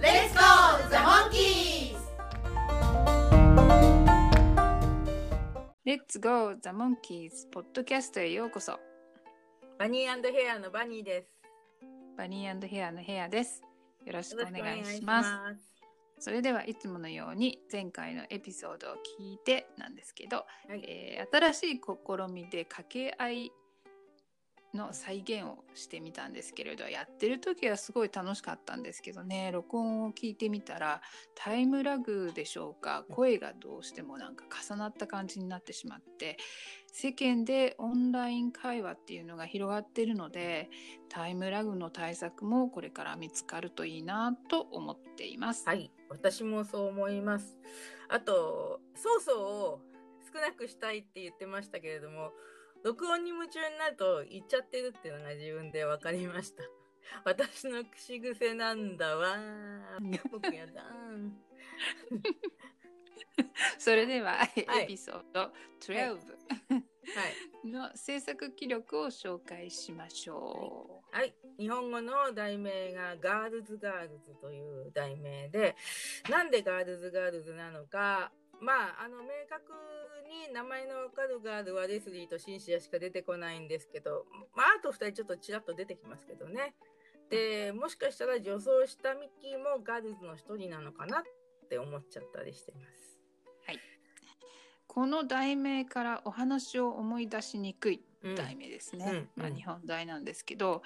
Let's go, the monkeys! Let's Go The Monkeys. ポッドキャストへようこそ。バニーヘアのバニーです。バニーヘアのヘアです。よろしくお願いします。それではいつものように前回のエピソードを聞いてなんですけど、はい。えー新しい試みで掛け合いの再現をしてみたんですけれどやってる時はすごい楽しかったんですけどね。録音を聞いてみたらタイムラグでしょうか声がどうしてもなんか重なった感じになってしまって世間でオンライン会話っていうのが広がっているのでタイムラグの対策もこれから見つかるといいなと思っています。はい私もそう思います。あとソースを少なくしたいって言ってましたけれども録音に夢中になると言っちゃってるっていうのが自分で分かりました。私の口癖なんだわ僕やだ それでは、はい。エピソード12はい。の制作記録を紹介しましょはい、日本語の題名がガールズガールズという題名で、なんでガールズガールズなのか、まあ、あの、明確に名前のわかるガールはレスリーとシンシアしか出てこないんですけど、まあ、あと二人ちょっとちらっと出てきますけどね。で、もしかしたら女装したミッキーもガールズの一人なのかなって思っちゃったりしています。う。この題名からお話を思い出しにくいうん題名ですね。うんまあ、うん日本題なんですけど、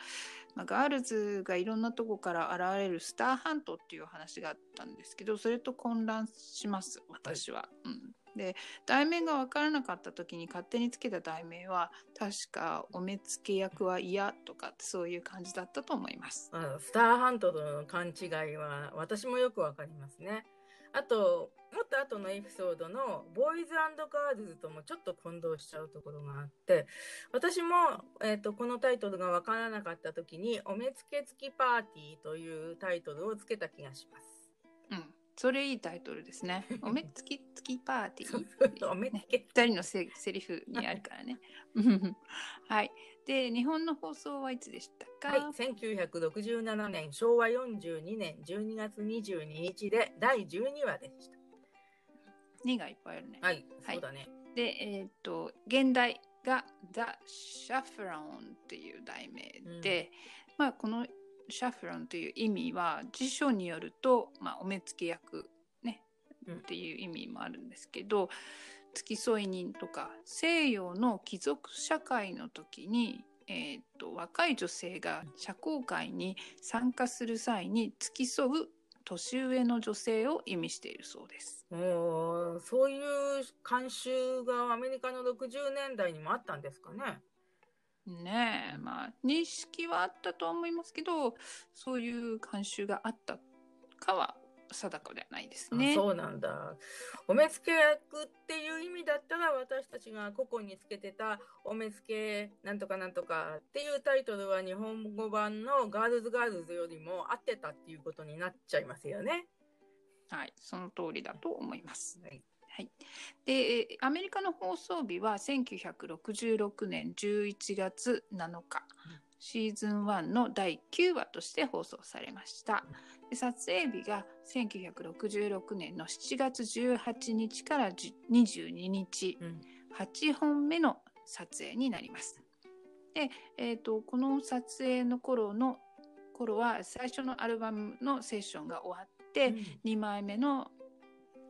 まあ、ガールズがいろんなとこから現れるスターハントっていう話があったんですけどそれと混乱します私は。うんで題名が分からなかった時に勝手につけた題名は確かお目付け役は嫌とかそういう感じだったと思います。あスターハントとの勘違いは私もよくわかりますね。あと、もっと後のエピソードのボーイズガールズともちょっと混同しちゃうところがあって、私も、えっとこのタイトルがわからなかった時に、お目付け付きパーティーというタイトルをつけた気がします。うん、それいいタイトルですね。お目付き付きパーティー。お目付ねけ。二人のせセリフにあるからね。う んはい。で、日本の放送はいつでしたか、はい、1967年、昭和42年12月22日で第12話でした。2がいっぱいあるね。はい、はいそうだね。で、えっ、と、現代が The Chaffron っていう題名で、まあ、このシャフロンという意味は辞書によると、まあ、お目付け役、ねうんっていう意味もあるんですけど付き添い人とか西洋の貴族社会の時に、えー、と若い女性が社交界に参加する際に付き添う年上の女性を意味しているそうです。もうそういう慣習がアメリカの60年代にもあったんですかね。ねえまあ認識はあったと思いますけどそういう慣習があったかは定かではないですね。あそうなんだ。お目付け役っていう意味だったら私たちが古今につけてたお目付けなんとかなんとかっていうタイトルは日本語版のガールズガールズよりも合ってたっていうことになっちゃいますよね。はい、その通りだと思います。はい。はい、でえーアメリカの放送日は1966年11月7日、シーズン1の第9話として放送されました。で撮影日が1966年の7月18日から10 22日、うん8本目の撮影になります。で、えー、とこの撮影の頃の頃は最初のアルバムのセッションが終わって、2枚目の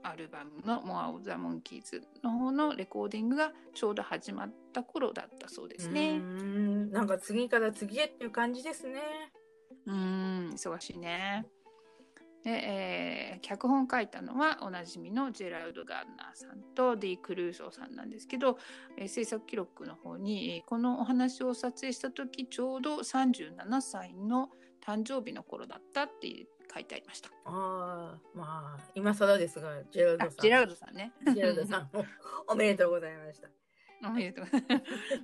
アルバムの「モア・オブ・ザ・モンキーズ」の方のレコーディングがちょうど始まった頃だったそうですね。んなんか次から次へっていう感じですね。うーん忙しいね。で、えー脚本を書いたのはおなじみのジェラルド・ガードナーさんとディ・クルーソーさんなんですけど、えー制作記録の方に、えーこのお話を撮影した時ちょうど37歳の誕生日の頃だったって書いてありました。ああ、まあ、今更ですが、ジェラルドさん。あジェラルドさんね。ジェラルドさんお、おめでとうございました。おめでとう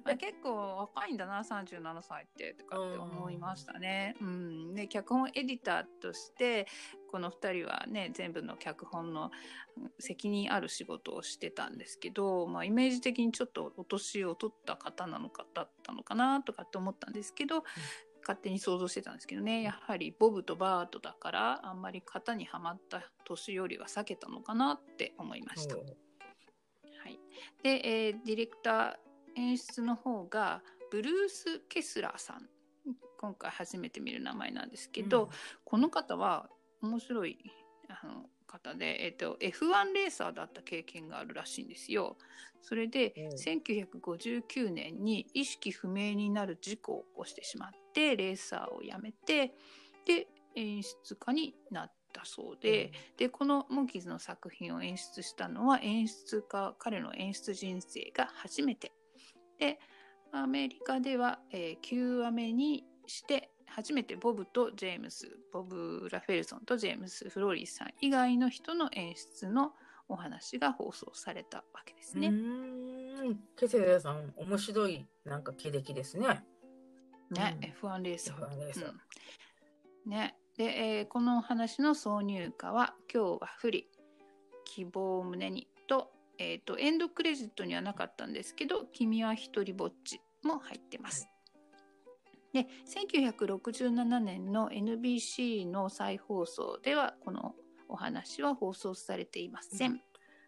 まあ結構若いんだな37歳ってとかって思いましたね。うん、で脚本エディターとしてこの2人はね全部の脚本のうん責任ある仕事をしてたんですけど、まあ、イメージ的にちょっとお年を取った方なのかだったのかなとかって思ったんですけど、勝手に想像してたんですけどね。やはりボブとバートだからあんまり型にはまった年寄りは避けたのかなって思いました。はい、で、えーディレクター演出の方がブルース・ケスラーさん。今回初めて見る名前なんですけど、うん。この方は面白いあの方で、えー、と F1 レーサーだった経験があるらしいんですよ。それで、うん。1959年に意識不明になる事故を起こしてしまってレーサーをやめてで演出家になったそうで、でこのモンキーズの作品を演出したのは演出家彼の演出人生が初めて。でアメリカでは、えー、9話目にして初めてボブとジェームスボブ・ラフェルソンとジェームス・フローリーさん以外の人の演出のお話が放送されたわけですうね。ーん。ケセラさん、面白い、なんか経歴ですね。ね、うん F1 レーサー。F1 レーサーうんね、で、えーこのお話の挿入歌は「今日は不利希望を胸にと」えーとエンドクレジットにはなかったんですけど「君は一人ぼっち」も入ってます。で1967年の NBC の再放送ではこのお話は放送されていません。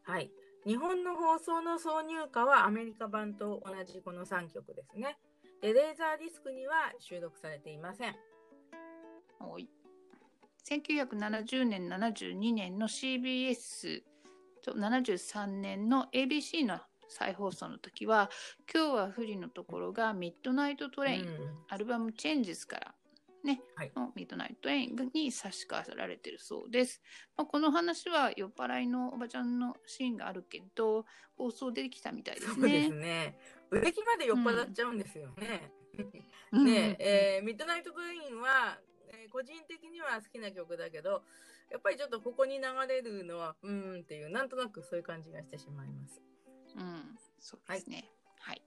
はい。日本の放送の挿入歌はアメリカ版と同じこの3曲ですね。で、レーザーディスクには収録されていません。はい1970年72年の CBS と73年の ABC の再放送の時は今日は不利のところがミッドナイトトレイン、うんアルバムチェンジスからね、はいのミッドナイトトレインに差し替えられてるそうです。まあ、この話は酔っ払いのおばちゃんのシーンがあるけど放送できたみたいですそうですね。ね。植木まで酔っ払っちゃうんですよね。うんねえーミッドナイトトレインは、えー個人的には好きな曲だけど、やっぱりちょっとここに流れるのは、うーんっていう、なんとなくそういう感じがしてしまいます。うん、そうですね。はい。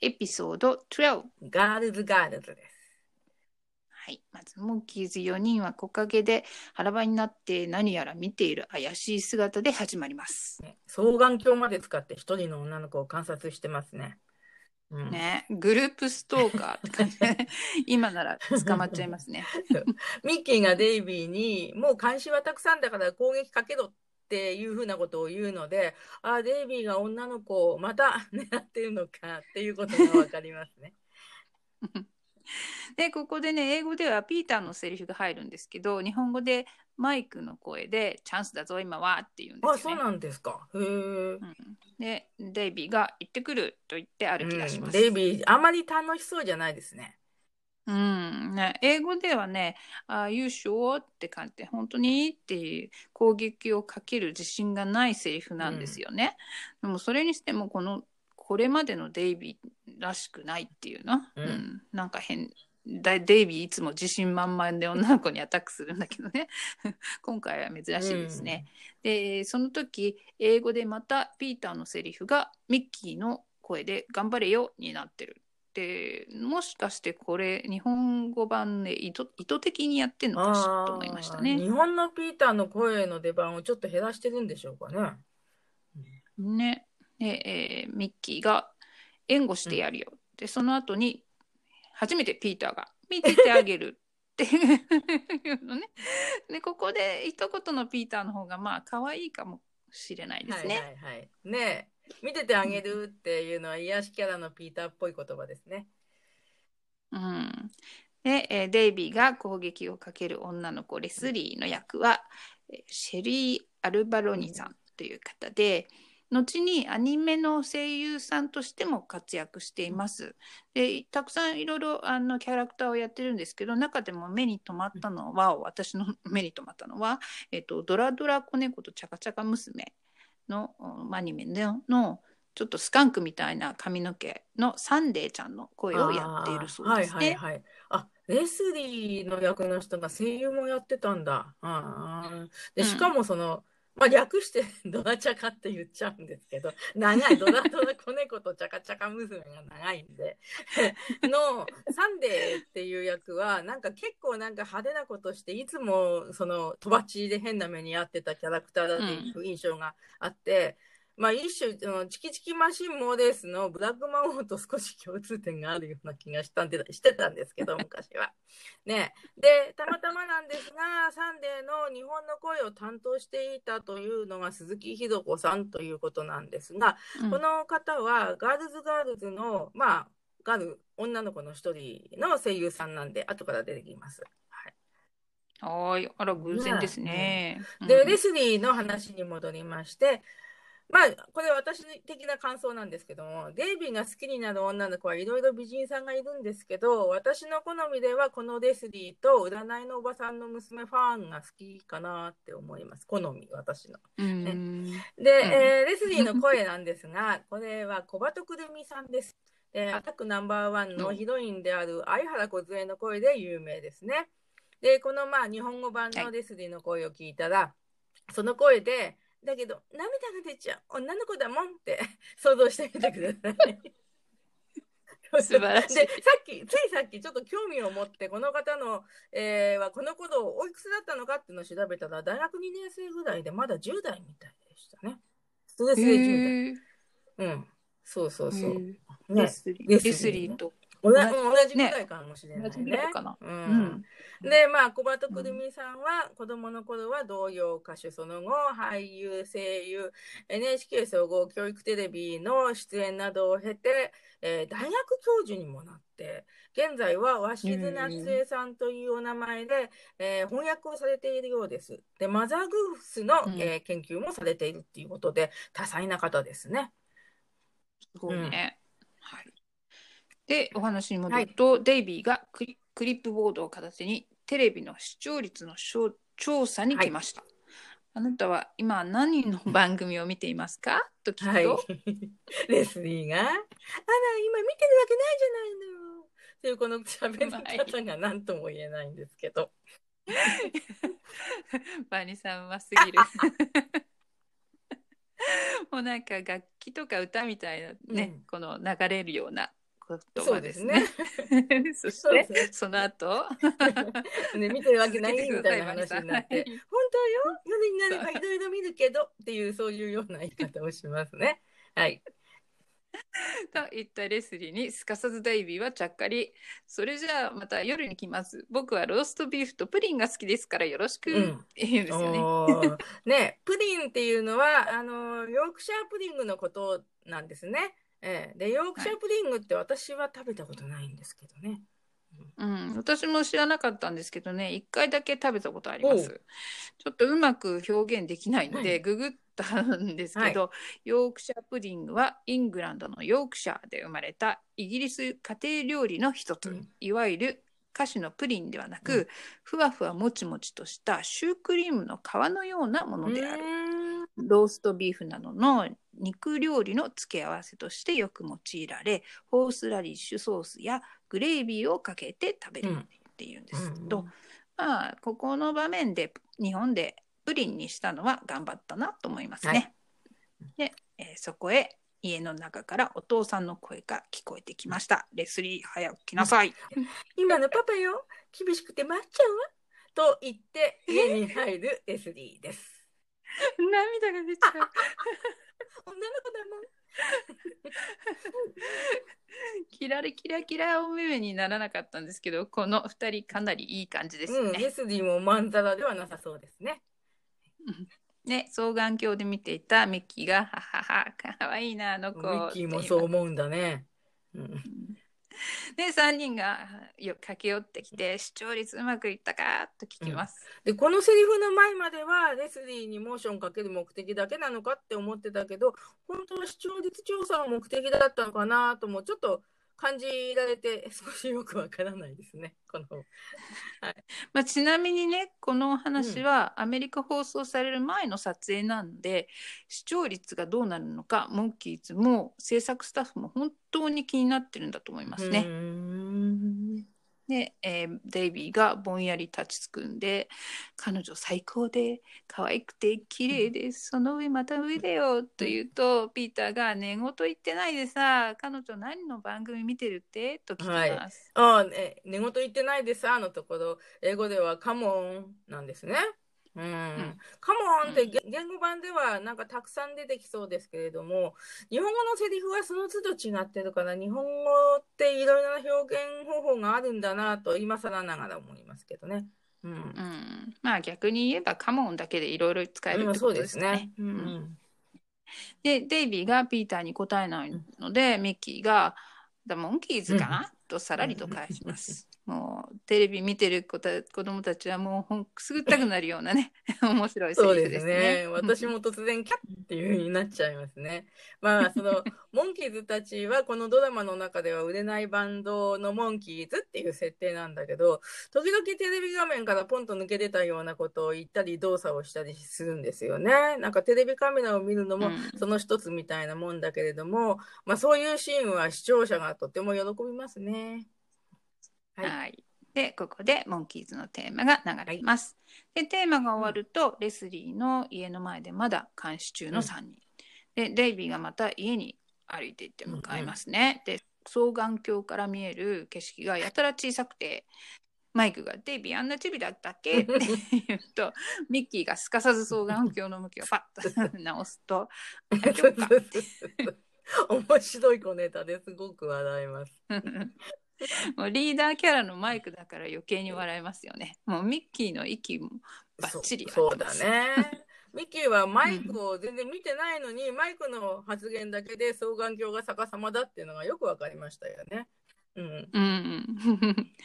エピソード12。ガールズガールズです。はい。まず、モンキーズ4人は木陰で腹ばいになって何やら見ている怪しい姿で始まります。ね双眼鏡まで使って一人の女の子を観察してますね。うんね、グループストーカーって感じで 今なら捕まっちゃいますね。ミッキーがデイビーに、もう監視はたくさんだから攻撃かけろっていうふうなことを言うので、あ、デイビーが女の子をまた狙ってるのかっていうことがわかりますね。でここでね英語ではピーターのセリフが入るんですけど日本語でマイクの声で「チャンスだぞ今は」って言うんであ、すよね。そうなんですか。へえ。うんでデイビーが「行ってくる」と言って歩き出します。うんデイビー、あまり楽しそうじゃないですね。うんね、英語ではね「あ You sure?」って感じで「本当に?」っていう攻撃をかける自信がないセリフなんですよね。でもそれにしてもこのこれまでのデイビーらしくないっていうの、うんなんか変だデイビーいつも自信満々で女の子にアタックするんだけどね 今回は珍しいですね。でその時英語でまたピーターのセリフがミッキーの声で「頑張れよ」になってる。でもしかしてこれ日本語版で意図意図的にやってんのかしらと思いましたあー日ね。本のピーターの声の出番をちょっと減らしてるんでしょうかね。ねで、えーミッキーが「援護してやるよ」でその後に初めてピーターが「見ててあげる」っていうのね。でここで一言のピーターの方がまあ可愛いかもしれないですね。はいはいはい。ねえ、見ててあげるっていうのは癒しキャラのピーターっぽい言葉ですね。うん、で、えーデイビーが攻撃をかける女の子レスリーの役はえーシェリー・アルバロニさんという方で後にアニメの声優さんとしても活躍しています。でたくさんいろいろあのキャラクターをやってるんですけど中でも目に留まったのは私の 目に留まったのは「えっと、ドラドラ子猫とチャカチャカ娘の」アニメののちょっとスカンクみたいな髪の毛のサンデーちゃんの声をやっているそうですね。はいはいはい。あ、レスリーの役の人が声優もやってたんだ。あーで、うんしかもその、まあ、略してドラチャカって言っちゃうんですけど、長い、ドラドラ子猫とチャカチャカ娘が長いんで、の、サンデーっていう役は、なんか結構なんか派手なことして、いつもその、とばっちりで変な目に遭ってたキャラクターだっていう印象があって、まあ一種、あのチキチキマシンモーレースのブラック魔王と少し共通点があるような気がしたんで、してたんですけど、昔は。ね。で、たまたまなんですが、サンデーの日本の声を担当していたというのが鈴木ひろ子さんということなんですが、うんこの方はガールズガールズの、まあ、ガール、女の子の一人の声優さんなんで、後から出てきます。はい。あら偶然ですね。で、うんレスリーの話に戻りまして、まあ、これ私的な感想なんですけども、デイビーが好きになる女の子はいろいろ美人さんがいるんですけど、私の好みではこのレスリーと占いのおばさんの娘ファンが好きかなって思います。好み、私の。うんで、えーレスリーの声なんですが、これは小鳩くるみさんです。で、アタックナンバーワンのヒロインである相原梢の声で有名ですね。で、このまあ日本語版のレスリーの声を聞いたら、その声で、だけど涙が出ちゃう女の子だもんって 想像してみてください。素晴らしいで、さっき、ついさっきちょっと興味を持って、この方の、えーはこの頃おいくつだったのかっていうのを調べたら、大学2年生ぐらいでまだ10代みたいでしたね。ストレスで10代。うん。そうそうそう。ねレスリーと同じ同じぐらいかもしれないねらいかな。ううんん。で、まあ、小鳩くるみさんは、子供の頃は童謡歌手、その後、俳優、声優、NHK 総合教育テレビの出演などを経て、えー大学教授にもなって、現在は鷲津夏江さんというお名前で、えー翻訳をされているようです。で、マザーグースの、うんえー研究もされているっていうことで、多彩な方ですね。すごいね。はい。で、お話に戻ると、デイビーがクリクリップボードを片手にテレビの視聴率の調査に来ました。あなたは今何の番組を見ていますか？と聞はいくと、。レスリーが、あら、今見てるわけないじゃないの。っていうこの喋り方が何とも言えないんですけど。バニさんうますぎる。もうなんか楽器とか歌みたいなね、うんこの流れるような言そうで葉ですすねね。。そしてそうですねその後 ね、見てるわけないみたいな 話になって、本当よ、夜になればいろいろ見るけどっていう、そういうような言い方をしますね。はい。と言ったレスリーにすかさずデイビーはちゃっかりそれじゃあまた夜に来ます僕はローストビーフとプリンが好きですからよろしく、うんって言うんですよね ね、プリンっていうのは、あの、ヨークシャープディングのことなんですね。ええ。で、ヨークシャープディングって私は食べたことないんですけどね。うん、私も知らなかったんですけどね。一回だけ食べたことありまおすちょっとうまく表現できないので、はい。ググったんですけど、ヨークシャープディングはイングランドのヨークシャーで生まれたイギリス家庭料理の一つ、うん。いわゆる菓子のプリンではなく、うん。ふわふわもちもちとしたシュークリームの皮のようなものである、ローストビーフなどの肉料理の付け合わせとしてよく用いられホースラディッシュソースやグレービーをかけて食べるっていうんですけど、まあここの場面で日本でプリンにしたのは頑張ったなと思いますね。で、えーそこへ家の中からお父さんの声が聞こえてきました。レスリー早く来なさい。今のパパよ、厳しくて待っちゃうわ。と言って家に入るレスリーです。涙が出ちゃう。女の子だもん。キラリキラキラお目目にならなかったんですけど、この二人かなりいい感じですうん、ね。レスリーもまんざらではなさそうですね。ね、双眼鏡で見ていたミッキーが、ははは、かわいいな、あの子。ミッキーもそう思うんだね。うん、で3人がよ駆け寄ってきて視聴率うまくいったかと聞きます。で、このセリフの前までは、レスリーにモーションかける目的だけなのかって思ってたけど、本当は視聴率調査の目的だったのかなとも、ちょっと感じられて、少しよくわからないですね。この、まあ、ちなみにねこのお話はアメリカ放送される前の撮影なんで、視聴率がどうなるのかモンキーズも制作スタッフも本当に気になってるんだと思いますね。んで、えーデイビーがぼんやり立ちつくんで彼女最高で可愛くて綺麗ですその上また上だよと言うとピーターが寝言言ってないでさ彼女何の番組見てるって？と聞きます。ああ、ね、寝言言ってないでさ、のところ、英語ではカモンなんですね。うん。カモンって言言語版ではなんかたくさん出てきそうですけれども、日本語のセリフはその都度違ってるから、日本語っていろいろな表現方法があるんだなと今更ながら思いますけどね。うん。うん、まあ逆に言えばカモンだけでいろいろ使えるってことでですすね。。ね。ううんん。でデイビーがピーターに答えないので、ミッキーが「The Monkeys かな?」とさらりと返します。もうテレビ見てる子た子供たちはもうほんくすぐったくなるようなね 面白いセリそうでフですすね。ね。私も突然キャッっていう風になっちゃいますね。まあ、その、モンキーズたちはこのドラマの中では売れないバンドのモンキーズっていう設定なんだけど、時々テレビ画面からポンと抜け出たようなことを言ったり動作をしたりするんですよね。なんかテレビカメラを見るのもうんその一つみたいなもんだけれども、まあそういうシーンは視聴者がとても喜びますね。はいはい。で、ここでモンキーズのテーマが流れます。で、テーマが終わると、レスリーの家の前でまだ監視中の3人。で、デイビーがまた家に歩いていって向かいますね。で、双眼鏡から見える景色がやたら小さくて、マイクが「デイビーあんなチビだったっけ? 」って言うとミッキーがすかさず双眼鏡の向きをパッと 直すと「大丈夫か?」面白い小ネタですごく笑います。もうリーダーキャラのマイクだから余計に笑えますよね。もうミッキーの息もバッチリそうそうだ。ね。ミッキーはマイクを全然見てないのに、マイクの発言だけで双眼鏡が逆さまだっていうのがよくわかりましたよね。うん。うん、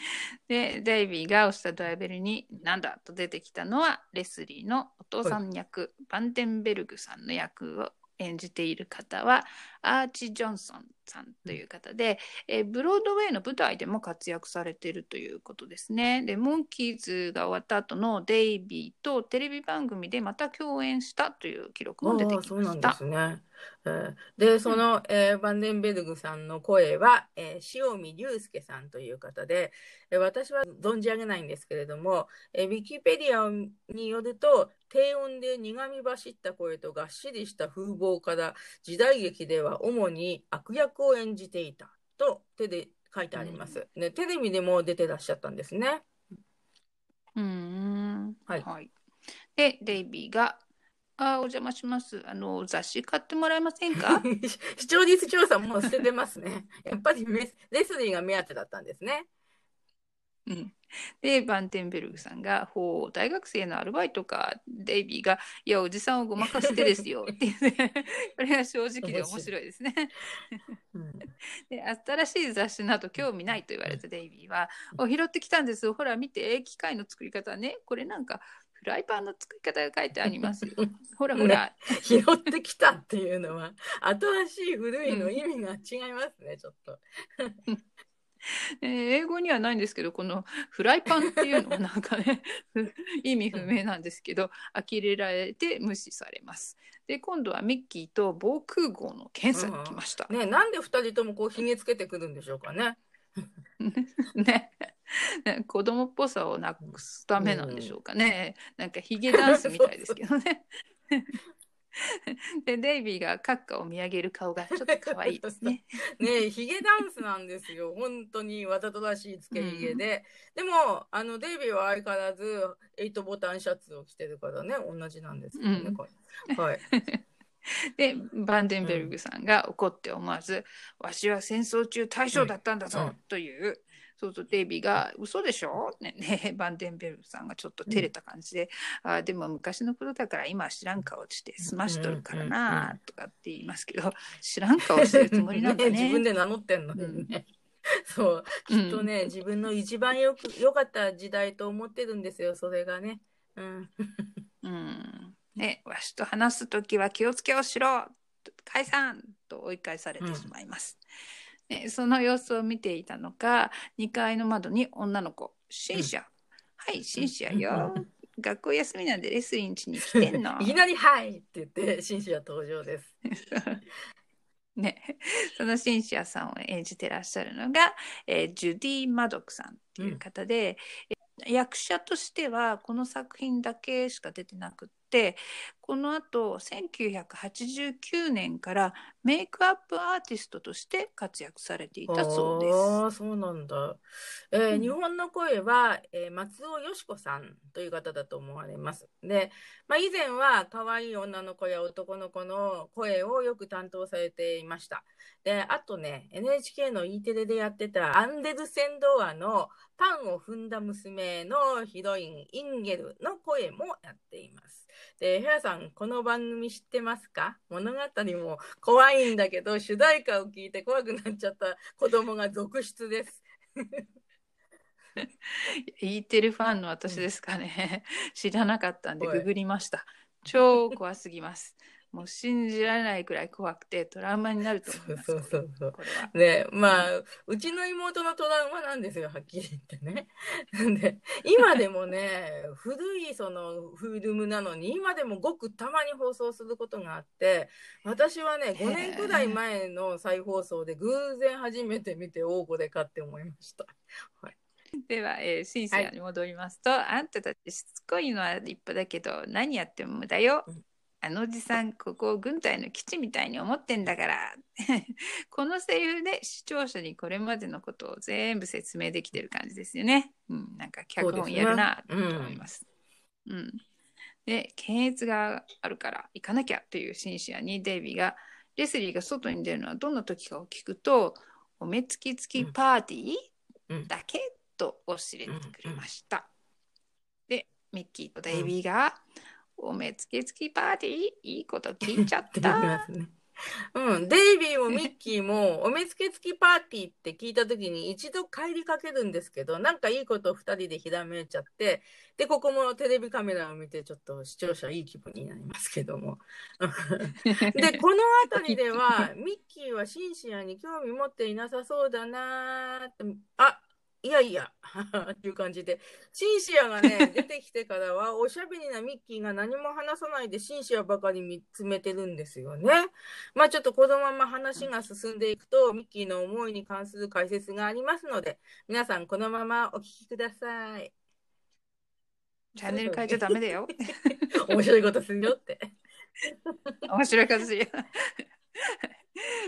でデイビーが押したドアベルに「なんだ?」と出てきたのはレスリーのお父さん役、バンデンベルグさんの役を演じている方はアーチ・ジョンソンさんという方で、えーブロードウェイの舞台でも活躍されているということですね。でモンキーズが終わった後のデイビーとテレビ番組でまた共演したという記録も出てああ、きそうなんでました。すね。えーで、その、えーバンデンベルグさんの声は、えー塩見隆介さんという方で、えー私は存じ上げないんですけれども、えーウィキペディアによると、低音で苦み走った声とがっしりした風貌から、時代劇では主に悪役を演じていたと手で書いてあります。ね、テレビでも出てらっしゃったんですね。うーんはい。でデイビーが「あお邪魔します。あの雑誌買ってもらえませんか? 視聴率調査もう捨ててますね。やっぱりメスレスリーが目当てだったんですね。」うん、でバンテンベルグさんが「ほう大学生のアルバイトか」デイビーが「いやおじさんをごまかしてですよ」っていうね。これが正直で面白いですね。うん。で新しい雑誌など興味ないと言われたデイビーは「お拾ってきたんです。ほら見て機械の作り方ね。これなんかフライパンの作り方が書いてありますよ ほらほら」拾ってきたっていうのは新しい古いの意味が違いますね、ちょっと。え ー英語にはないんですけどこのフライパンっていうのはなんかね 意味不明なんですけど呆れられて無視されます。で今度はミッキーと防空壕の検査に来ました。ね、なんで二人ともこうひげつけてくるんでしょうかね。ねね子供っぽさをなくすためなんでしょうかね。なんかヒゲダンスみたいですけどね。でデイビーがカッカを見上げる顔がちょっと可愛いですね。ねひげダンスなんですよ。本当にわざとらしいつけひげで。でも、あの、デイビーは相変わらず、8ボタンシャツを着てるからね、同じなんですけどね、うんこれはい。でバンデンベルグさんが怒って思わず「わしは戦争中大将だったんだぞ」うんという。そうするとデイビーが「嘘でしょ?」ねねバンデンベルグさんがちょっと照れた感じで「あでも昔のことだから今は知らん顔して済ましとるからうんうんうな」とかって言いますけど知らん顔してるつもりなんだね。自分で名乗ってんのにね。そう、きっとね、自分の一番よく、良かった時代と思ってるんですよ、それがね。うん。うん。ね、わしと話すときは気をつけをしろ解散と追い返されてしまいます。ね、その様子を見ていたのか、2階の窓に女の子、シンシア。はい、シンシアよ。学校休みなんでレスリン家に来てんの い。きなり、はいって言って、紳士は登場です。ね、そのシンシアさんを演じてらっしゃるのが、えージュディ・マドックさんっていう方で、え役者としてはこの作品だけしか出てなくってこのあと1989年からメイクアップアーティストとして活躍されていたそうです。ああ、そうなんだ。えーうん日本の声は、えー松尾よし子さんという方だと思われます。で、まあ、以前は可愛い女の子や男の子の声をよく担当されていました。で、あとね、NHK の E テレでやってたアンデルセンドアのパンを踏んだ娘のヒロイン、インゲルの声もやっています。で、ヘラさん、この番組知ってますか？物語も怖いんだけど、主題歌を聞いて怖くなっちゃった子供が続出です。E テレファンの私ですかね。知らなかったんでググりました。超怖すぎます。もう信じられないくらい怖くてトラウマになると思います。そうそうそうこれは。ね、まあ、うちの妹のトラウマなんですよ、はっきり言ってね。な んで、今でもね、古いそのフィルムなのに、今でもごくたまに放送することがあって、私はね、5年くらい前の再放送で偶然初めて見て、おお、これかって思いました。では、えー、シンシアに戻りますと、あんたたちしつこいのは立派だけど何やっても無駄よ。うんあのおじさんここを軍隊の基地みたいに思ってんだから このセリフで視聴者にこれまでのことを全部説明できてる感じですよね。うん、なんか脚本やるなとそうですね思います。うんで検閲があるから行かなきゃというシンシアにデイビーがレスリーが外に出るのはどんな時かを聞くとお目つき付きパーティー、うんだけと教えてくれました。で、ミッキーとデイビーが、お目つき付きパーティー？いいこと聞いちゃった。すね。うん、デイビーもミッキーも お目付け付きパーティーって聞いた時に一度帰りかけるんですけどなんかいいことを2人でひらめいちゃってでここもテレビカメラを見てちょっと視聴者いい気分になりますけども でこの辺りではミッキーはシンシアに興味持っていなさそうだなあいやいやって いう感じでシンシアがね 出てきてからはおしゃべりなミッキーが何も話さないでシンシアばかり見つめてるんですよね。まあちょっとこのまま話が進んでいくとミッキーの思いに関する解説がありますので皆さんこのままお聞きください。チャンネル変えちゃダメだよ。面白いことするよって。面白い感じ。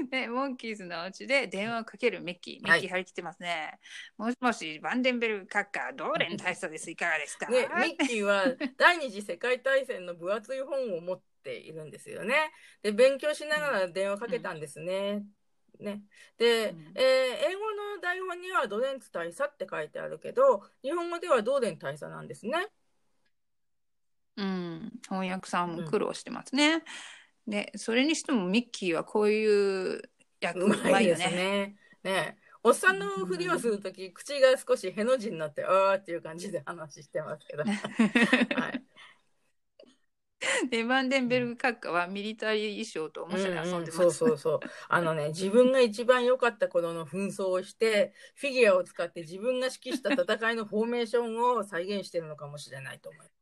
で、モンキーズのお家で電話をかけるミッキー。ミッキー張り切ってますね。もしもし、バンデンベルカッカー、ドーレン大佐です。いかがですか、ね、ミッキーは第二次世界大戦の分厚い本を持っているんですよね。で、勉強しながら電話かけたんですね。ね、で、うんえー英語の台本にはドレンツ大佐って書いてあるけど、日本語ではドーレン大佐なんですね？うん、翻訳さんも苦労してますね。で、それにしてもミッキーはこういう役ううまいよね。ね。ねおっさんのふりをするとき、口が少しへの字になって、あーっていう感じで話してますけど。はい。で、バンデンベルグ閣下はミリタリー衣装とおもちゃで遊んでます。うんうんそうそうそう。あのね、自分が一番良かった頃の紛争をして、フィギュアを使って自分が指揮した戦いのフォーメーションを再現してるのかもしれないと思います。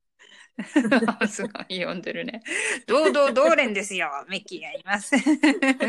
すごい読んでるね。堂々同連ですよ、ミッキーがいます。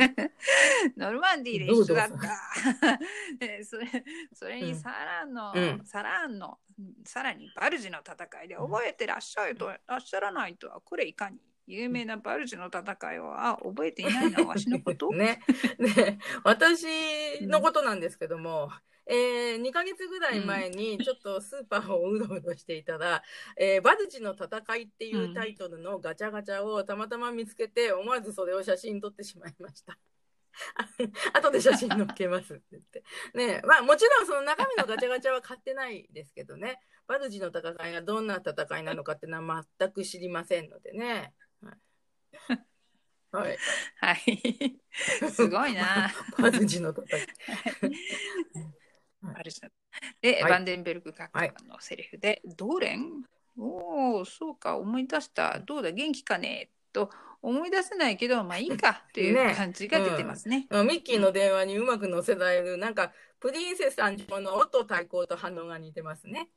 ノルマンディーで一緒だった。で それそれにサランの、うんサランの、さらにバルジの戦いで覚えてらっしゃると、らっしゃらないとは、これいかに有名なバルジの戦いをあ覚えていないのはわしのこと？ね。で、私のことなんですけども、えー、2ヶ月ぐらい前にちょっとスーパーをうろうろしていたら、えーバルジの戦いっていうタイトルのガチャガチャをたまたま見つけて、思わずそれを写真撮ってしまいました。あ 後で写真載っけますって言って。ねまあもちろんその中身のガチャガチャは買ってないですけどね、バルジの戦いがどんな戦いなのかっていうのは全く知りませんのでね。はい。はい はい。すごいな。バルジの戦い。はいあれじゃん。で、はい。バンデンベルグ閣下のセリフで、ドーレン？おお、そうか、思い出した。どうだ、元気かね？と思い出せないけど、まあいいか。というね。感じが出てますね。ミッキーの電話にうまく乗せられる、なんか、プリンセスさんの音対抗と反応が似てますね。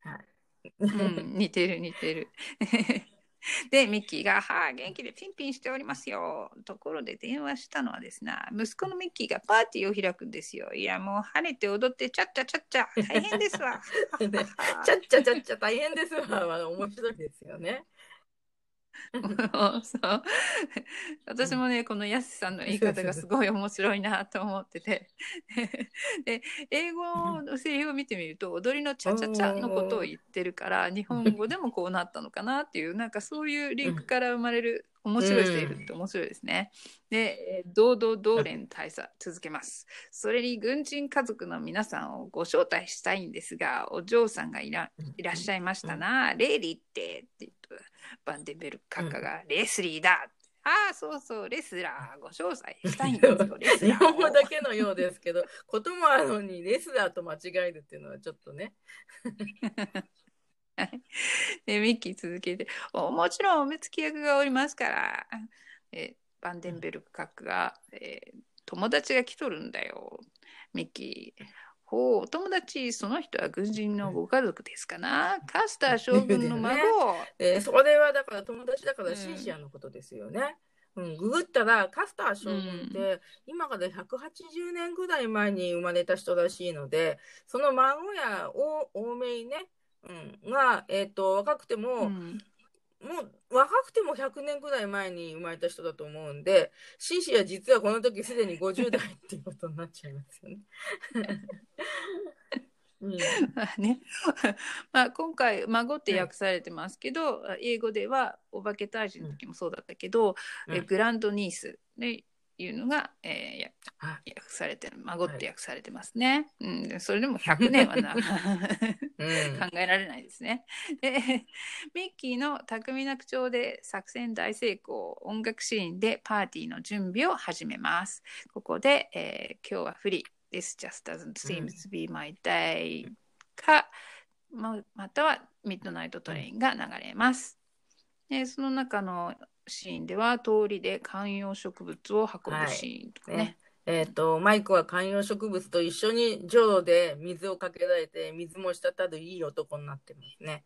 はい。うん、似てる似てる。で、ミッキーが、はあ、元気でピンピンしておりますよ。ところで電話したのはですね、息子のミッキーがパーティーを開くんですよ。いや、もう晴れて踊って、ちゃっちゃちゃっちゃ、大変ですわ。ちゃっちゃちゃっちゃ大変ですわ。面白いですよね。そう。私もね、このやすさんの言い方がすごい面白いなと思ってて。で英語のセリフを見てみると踊りのチャチャチャのことを言ってるから日本語でもこうなったのかなっていうなんかそういうリンクから生まれる面白いセリフって面白いですね。で、えー堂々同連大佐続けます。それに軍人家族の皆さんをご招待したいんですが、お嬢さんがいらいらっしゃいましたな。レイリーってって言うとバンデンベルク閣下が、レスリーだああ、そうそう、レスラーご招待したいんですよ、レスラーを。日本語だけのようですけど、こともあるのにレスラーと間違えるっていうのはちょっとね。はいでミッキー続けておもちろんお目付き役がおりますからえバンデンベルク閣下が、えー友達が来とるんだよミッキーほうお友達その人は軍人のご家族ですかな？カスター将軍の孫、えーそれはだから友達だからシンシアのことですよね。うん、ググったらカスター将軍って今から180年ぐらい前に生まれた人らしいのでその孫やお欧米ね、うん、が、えー、と若くても、うんもう若くても100年ぐらい前に生まれた人だと思うんでシンシア実はこの時すでに50代っていうことになっちゃいますよね。うん。まあね。まあ、今回「孫」って訳されてますけど、英語では「お化け退治」の時もそうだったけど、うん。えグランドニースいうのが、えー訳されてる孫って訳されてますね。うん、でそれでも100年はな うん考えられないですね。でミッキーの巧みな口調で作戦大成功音楽シーンでパーティーの準備を始めます。ここで、えー今日はフリー This just doesn't seem to be my day か、ままたはミッドナイトトレインが流れます。でその中のシーンでは通りで観葉植物を運ぶシーンとかね。ねえっ、と、マイクは観葉植物と一緒にジョロで水をかけられて、水も滴るいい男になってますね。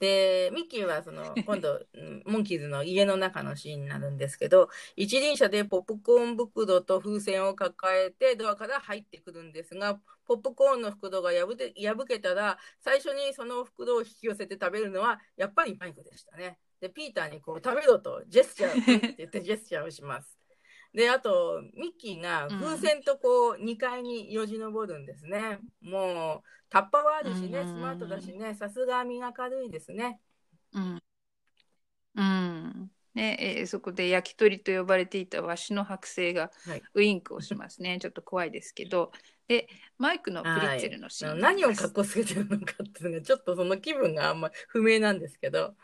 で、ミッキーはその、今度、うんモンキーズの家の中のシーンになるんですけど、一輪車でポップコーン袋と風船を抱えてドアから入ってくるんですが、ポップコーンの袋が破け破けたら、最初にその袋を引き寄せて食べるのは、やっぱりマイクでしたね。で、ピーターにこう、食べろとジェスチャーって言ってジェスチャーをします。で、あと、ミッキーが風船とこう、2階によじ登るんですね。もう、タッパはあるしね、うんスマートだしね、さすが身が軽いですね。うん。うん。ねえーそこで焼き鳥と呼ばれていたワシの剥製がはいウインクをしますね。ちょっと怖いですけど。で、マイクのプリッツェルのシーンがあります、何を格好つけてるのかっていうのが、ちょっとその気分があんま不明なんですけど。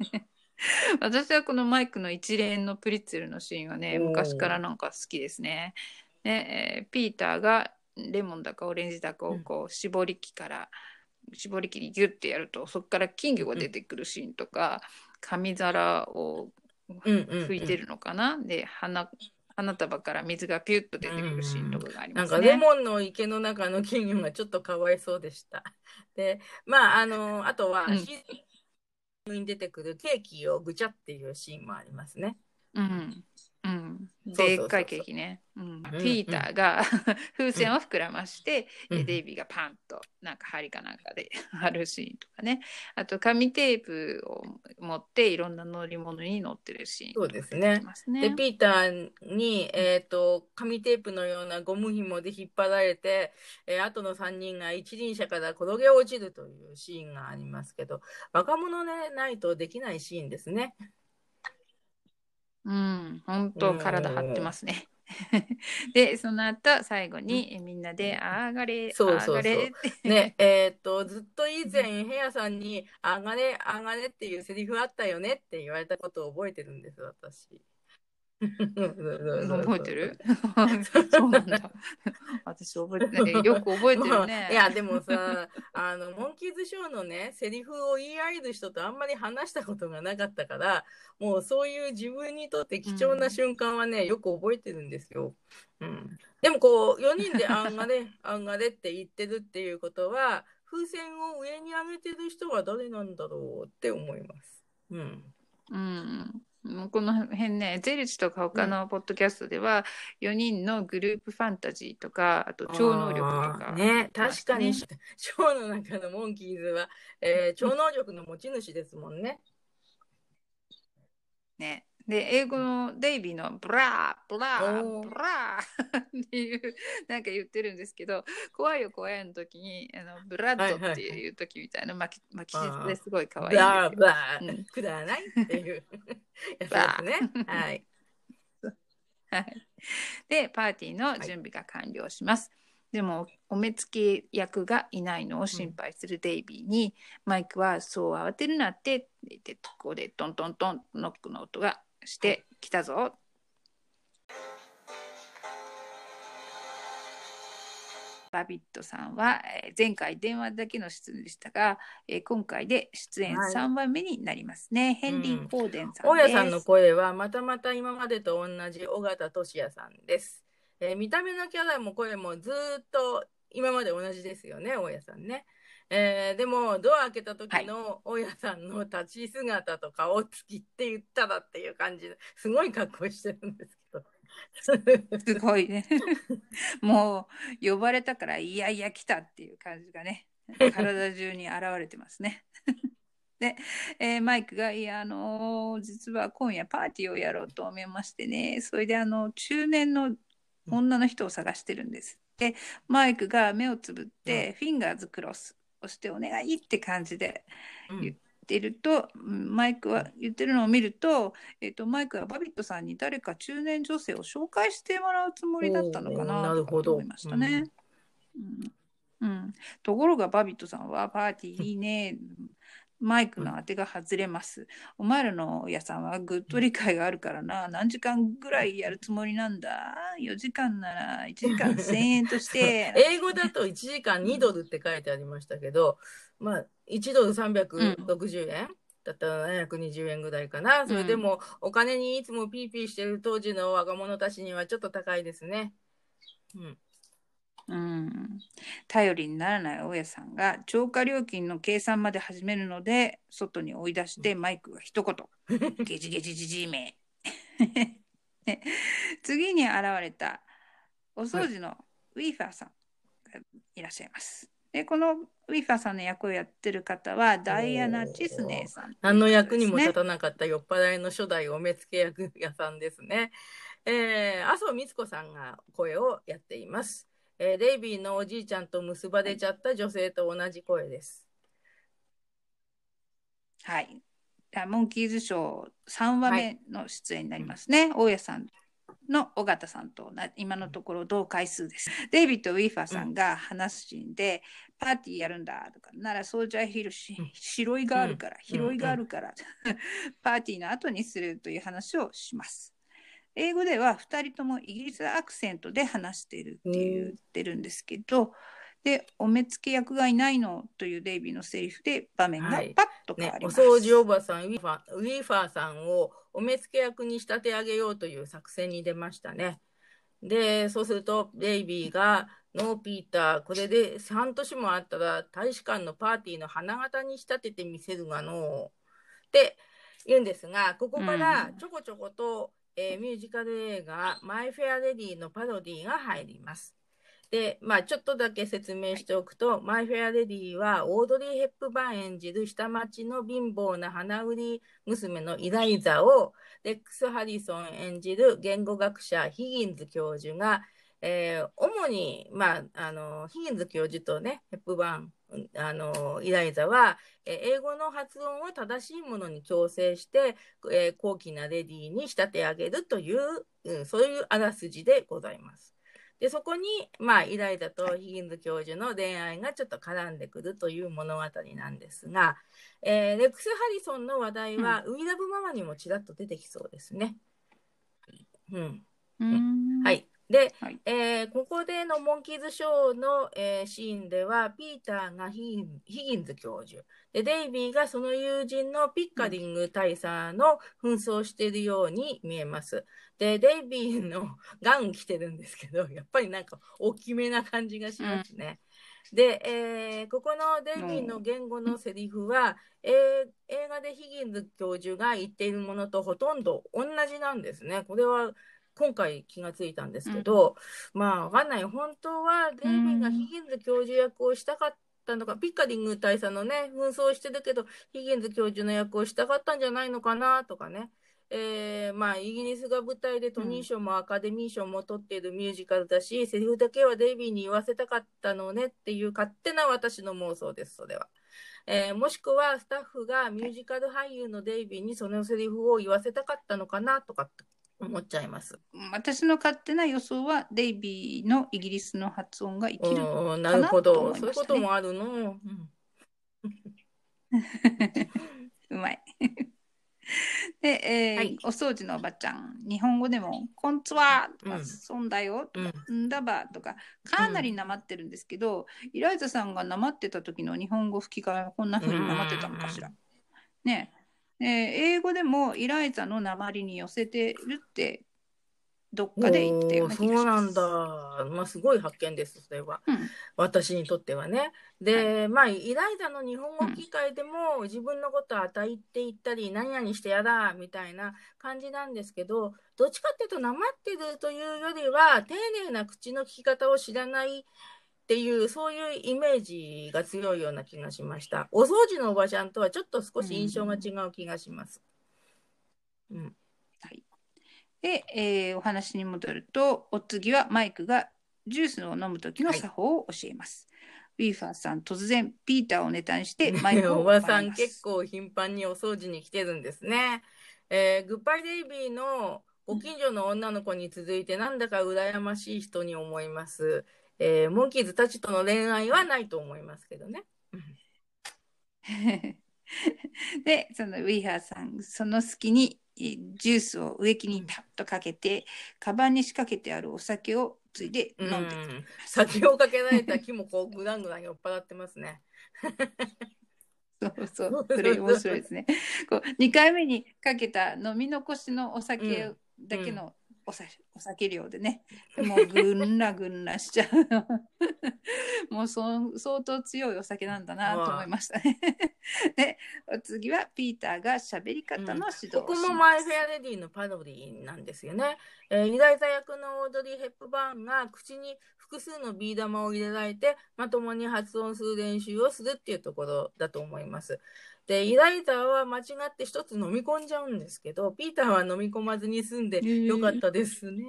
私はこのマイクの一連のプリッツェルのシーンはね、昔からなんか好きですね。ねえーピーターがレモンだかオレンジだかをこう絞り器から、絞り器にギュッてやるとそこから金魚が出てくるシーンとか、紙皿をうんうん、うん。拭いてるのかな、で花花束から水がピュッと出てくるシーンとかがありますね。なんかレモンの池の中の金魚がちょっとかわいそうでした。で、まあ、あの、あとは、うんシーズンに出てくるケーキをぐちゃっていうシーンもありますね。うんでっかいケーキね、うん、ん。ピーターが 風船を膨らまして、うん。でデイビーがパンとなんか針かなんかで 貼るシーンとかね。あと紙テープを持っていろんな乗り物に乗ってるシーンそうですね。で、ピーターに、えっと、紙テープのようなゴム紐で引っ張られて、えー後の3人が一輪車から転げ落ちるというシーンがありますけど、若者ね、ないとできないシーンですね。うん本当体張ってますね。でその後最後にみんなで「あがれそうそうそう。あがれ」って。ね、えっと、ずっと以前、ヘアさんに、上がれ、上がれっていうセリフあったよねって言われたことを覚えてるんです、私。覚えてる？そうなんだ。私覚えてない。よく覚えてるね。いや、でもさ、あの、モンキーズショーのね、セリフを言い合える人とあんまり話したことがなかったから、もうそういう自分にとって貴重な瞬間はね、よく覚えてるんですよ。うん。でもこう、4人で あんがれ、あんがれって言ってるっていうことは、風船を上に上げてる人は誰なんだろうって思います。うん。うん。もうこの辺ね、ゼルチとか他のポッドキャストでは、4人のグループファンタジーとか、あと超能力とか。ね、確かに、ねショーの中のモンキーズは、えー超能力の持ち主ですもんね。ね。で、英語のデイビーのブラー、ブラおーー、ブラー っていう、なんか言ってるんですけど、怖いよ怖いよの時に、あのブラッドっていう時みたいな巻き巻き舌ですごい可愛いんですブラうんー、くだらないっていう やつですね。はい。よ。はい。で、パーティーの準備が完了します。でも、お目付け役がいないのを心配するデイビーに、マイクはそう慌てるなってって言って、ここでトントントンノックの音がしてきたぞ。バビットさんは、えー前回電話だけの出演でしたが、えー今回で出演はい3番目になりますね。ヘンリー・コーデンさんです。大家さんの声はまたまた今までと同じ尾形俊也さんです。えー見た目のキャラも声もずーっと今まで同じですよね、大家さんね。えーでもドア開けた時の大家さんの立ち姿と顔つきって言ったらっていう感じですごい格好してるんですけど。すごいね。もう呼ばれたからいやいや来たっていう感じがね体中に現れてますね。で、えーマイクが「いやあのー実は今夜パーティーをやろうと思いましてねそれであの中年の女の人を探してるんです」でマイクが目をつぶって、フィンガーズクロスをしてお願いって感じでうん。言ってると、うんマイクは言ってるのを見ると、えっと、マイクはバビットさんに誰か中年女性を紹介してもらうつもりだったのかなと思いましたね。うん。うん。ところがバビットさんはパーティーいいね。マイクの当てが外れます。お前らの屋さんはぐっと理解があるからな。何時間ぐらいやるつもりなんだ ?4 時間なら1時間1000円として。英語だと1時間2ドルって書いてありましたけど、まあ、1ドル360円、だったら720円ぐらいかな。それでも、お金にいつもピーピーしてる当時の若者たちにはちょっと高いですね。うん。うん、頼りにならない大家さんが超過料金の計算まで始めるので外に追い出してマイクが一言「ゲジゲジジジめ」ね次に現れたお掃除のウィーファーさんがいらっしゃいます。でこのウィーファーさんの役をやってる方はダイアナ・チスネーさん、何の役にも立ね。たなかった酔っ払いの初代お目付け役屋さんですね。えー、麻生光子さんが声をやっています。えー、デイビーのおじいちゃんと結ばれちゃった女性と同じ声です。はい。あモンキーズショー3話目の出演になりますね。大家さんの尾形さんとな今のところ同回数です。デイビッド・ウィーファーさんが話すシーンで、パーティーやるんだとか、ならそうじゃひろしうん、白いがあるから、うん広いがあるから、パーティーの後にするという話をします。英語では2人ともイギリスアクセントで話しているって言ってるんですけど、で、お目付け役がいないのというデイビーのセリフで場面がパッと変ねわ、りおます。掃除おばさんウィーファー、ウィーファーさんをお目付け役に仕立て上げようという作戦に出ましたね。で、そうすると、デイビーが、のうピーター、これで半年もあったら大使館のパーティーの花形に仕立ててみせるがのうって言うんですが、ここからちょこちょこと、えーミュージカル映画、マイ・フェア・レディのパロディが入ります。で、まあ、ちょっとだけ説明しておくと、マイ・フェア・レディは、オードリー・ヘップバーン演じる下町の貧乏な花売り娘のイライザを、レックス・ハリソン演じる言語学者、ヒギンズ教授が、えー主に、まあ、あの、ヒギンズ教授とね、ヘップバーン、うんあの、イライザは、えー英語の発音を正しいものに調整して、えー高貴なレディーに仕立て上げるという、うん、そういうあらすじでございます。で、そこに、まあ、イライザとヒギンズ教授の恋愛がちょっと絡んでくるという物語なんですが、えーレックス・ハリソンの話題は、ウィラブママにもちらっと出てきそうですね。うん。うんはい。で、はいえーここでのモンキーズショーの、えーシーンでは、ピーターがヒギンヒギンズ教授、で、デイビーがその友人のピッカディング大佐の紛争しているように見えます。で、デイビーのガウン着てるんですけど、やっぱりなんか大きめな感じがしますね。で、えーここのデイビーの言語のセリフは、えー映画でヒギンズ教授が言っているものとほとんど同じなんですね。これは今回気がついたんですけど、まあわかんない。本当はデイビーがヒギンズ教授役をしたかったのか、ピッカディング大佐のね、紛争してるけど、ヒギンズ教授の役をしたかったんじゃないのかなとかね。えーまあ、イギリスが舞台でトニー賞もアカデミー賞も取っているミュージカルだし、セリフだけはデイビーに言わせたかったのねっていう勝手な私の妄想です、それは。えーもしくはスタッフがミュージカル俳優のデイビーにそのセリフを言わせたかったのかなとかって思っちゃいます。私の勝手な予想はデイビーのイギリスの発音が生きる。うんなねそういうこともあるの。うん うまい。で、えーはいお掃除のおばちゃん、日本語でも、こんつはとか、うんそんだよとか、うんんだばとか、かなりなまってるんですけど、イライザさんがなまってた時の日本語吹き替えはこんな風になまってたのかしら。ねえー英語でもイライザのなまりに寄せてるって、どっかで言ったような気がします。おーそうなんだ。まあ、すごい発見です、それは。うん私にとってはね。で、まあ、イライザの日本語機会でも、自分のことを与えていったり、何々してやだ、みたいな感じなんですけど、どっちかっていうと、なまってるというよりは、丁寧な口の利き方を知らないっていう、そういうイメージが強いような気がしました。お掃除のおばちゃんとはちょっと少し印象が違う気がします。うん。はい、で、えーお話に戻ると、お次はマイクがジュースを飲む時の作法を教えます。ウィーファーさん、突然ピーターをネタにして マイクをおばさん結構頻繁にお掃除に来てるんですね。えーグッバイデイビーのご近所の女の子に続いてなんだか羨ましい人に思います。えーモンキーズたちとの恋愛はないと思いますけどね。で、そのウィーハーさん、その隙にえージュースを植木にタッとかけて、カバンに仕掛けてあるお酒をついでう飲んで。ん。先をかけられた木もこうグラングラン酔っ払ってますね。そうそう、それ面白いですね。こう2回目にかけた飲み残しのお酒だけのおさお酒量でね、もうぐんらぐんらしちゃう。もうそ相当強いお酒なんだなと思いましたね。で、お次はピーターが喋り方の指導ここもマイ・フェア・レディのパロディなんですよね。えーイライザ役のオードリー・ヘップバーンが口に複数のビー玉を入れられてまともに発音する練習をするっていうところだと思います。で、イライザは間違って一つ飲み込んじゃうんですけど、ピーターは飲み込まずに済んでよかったですね。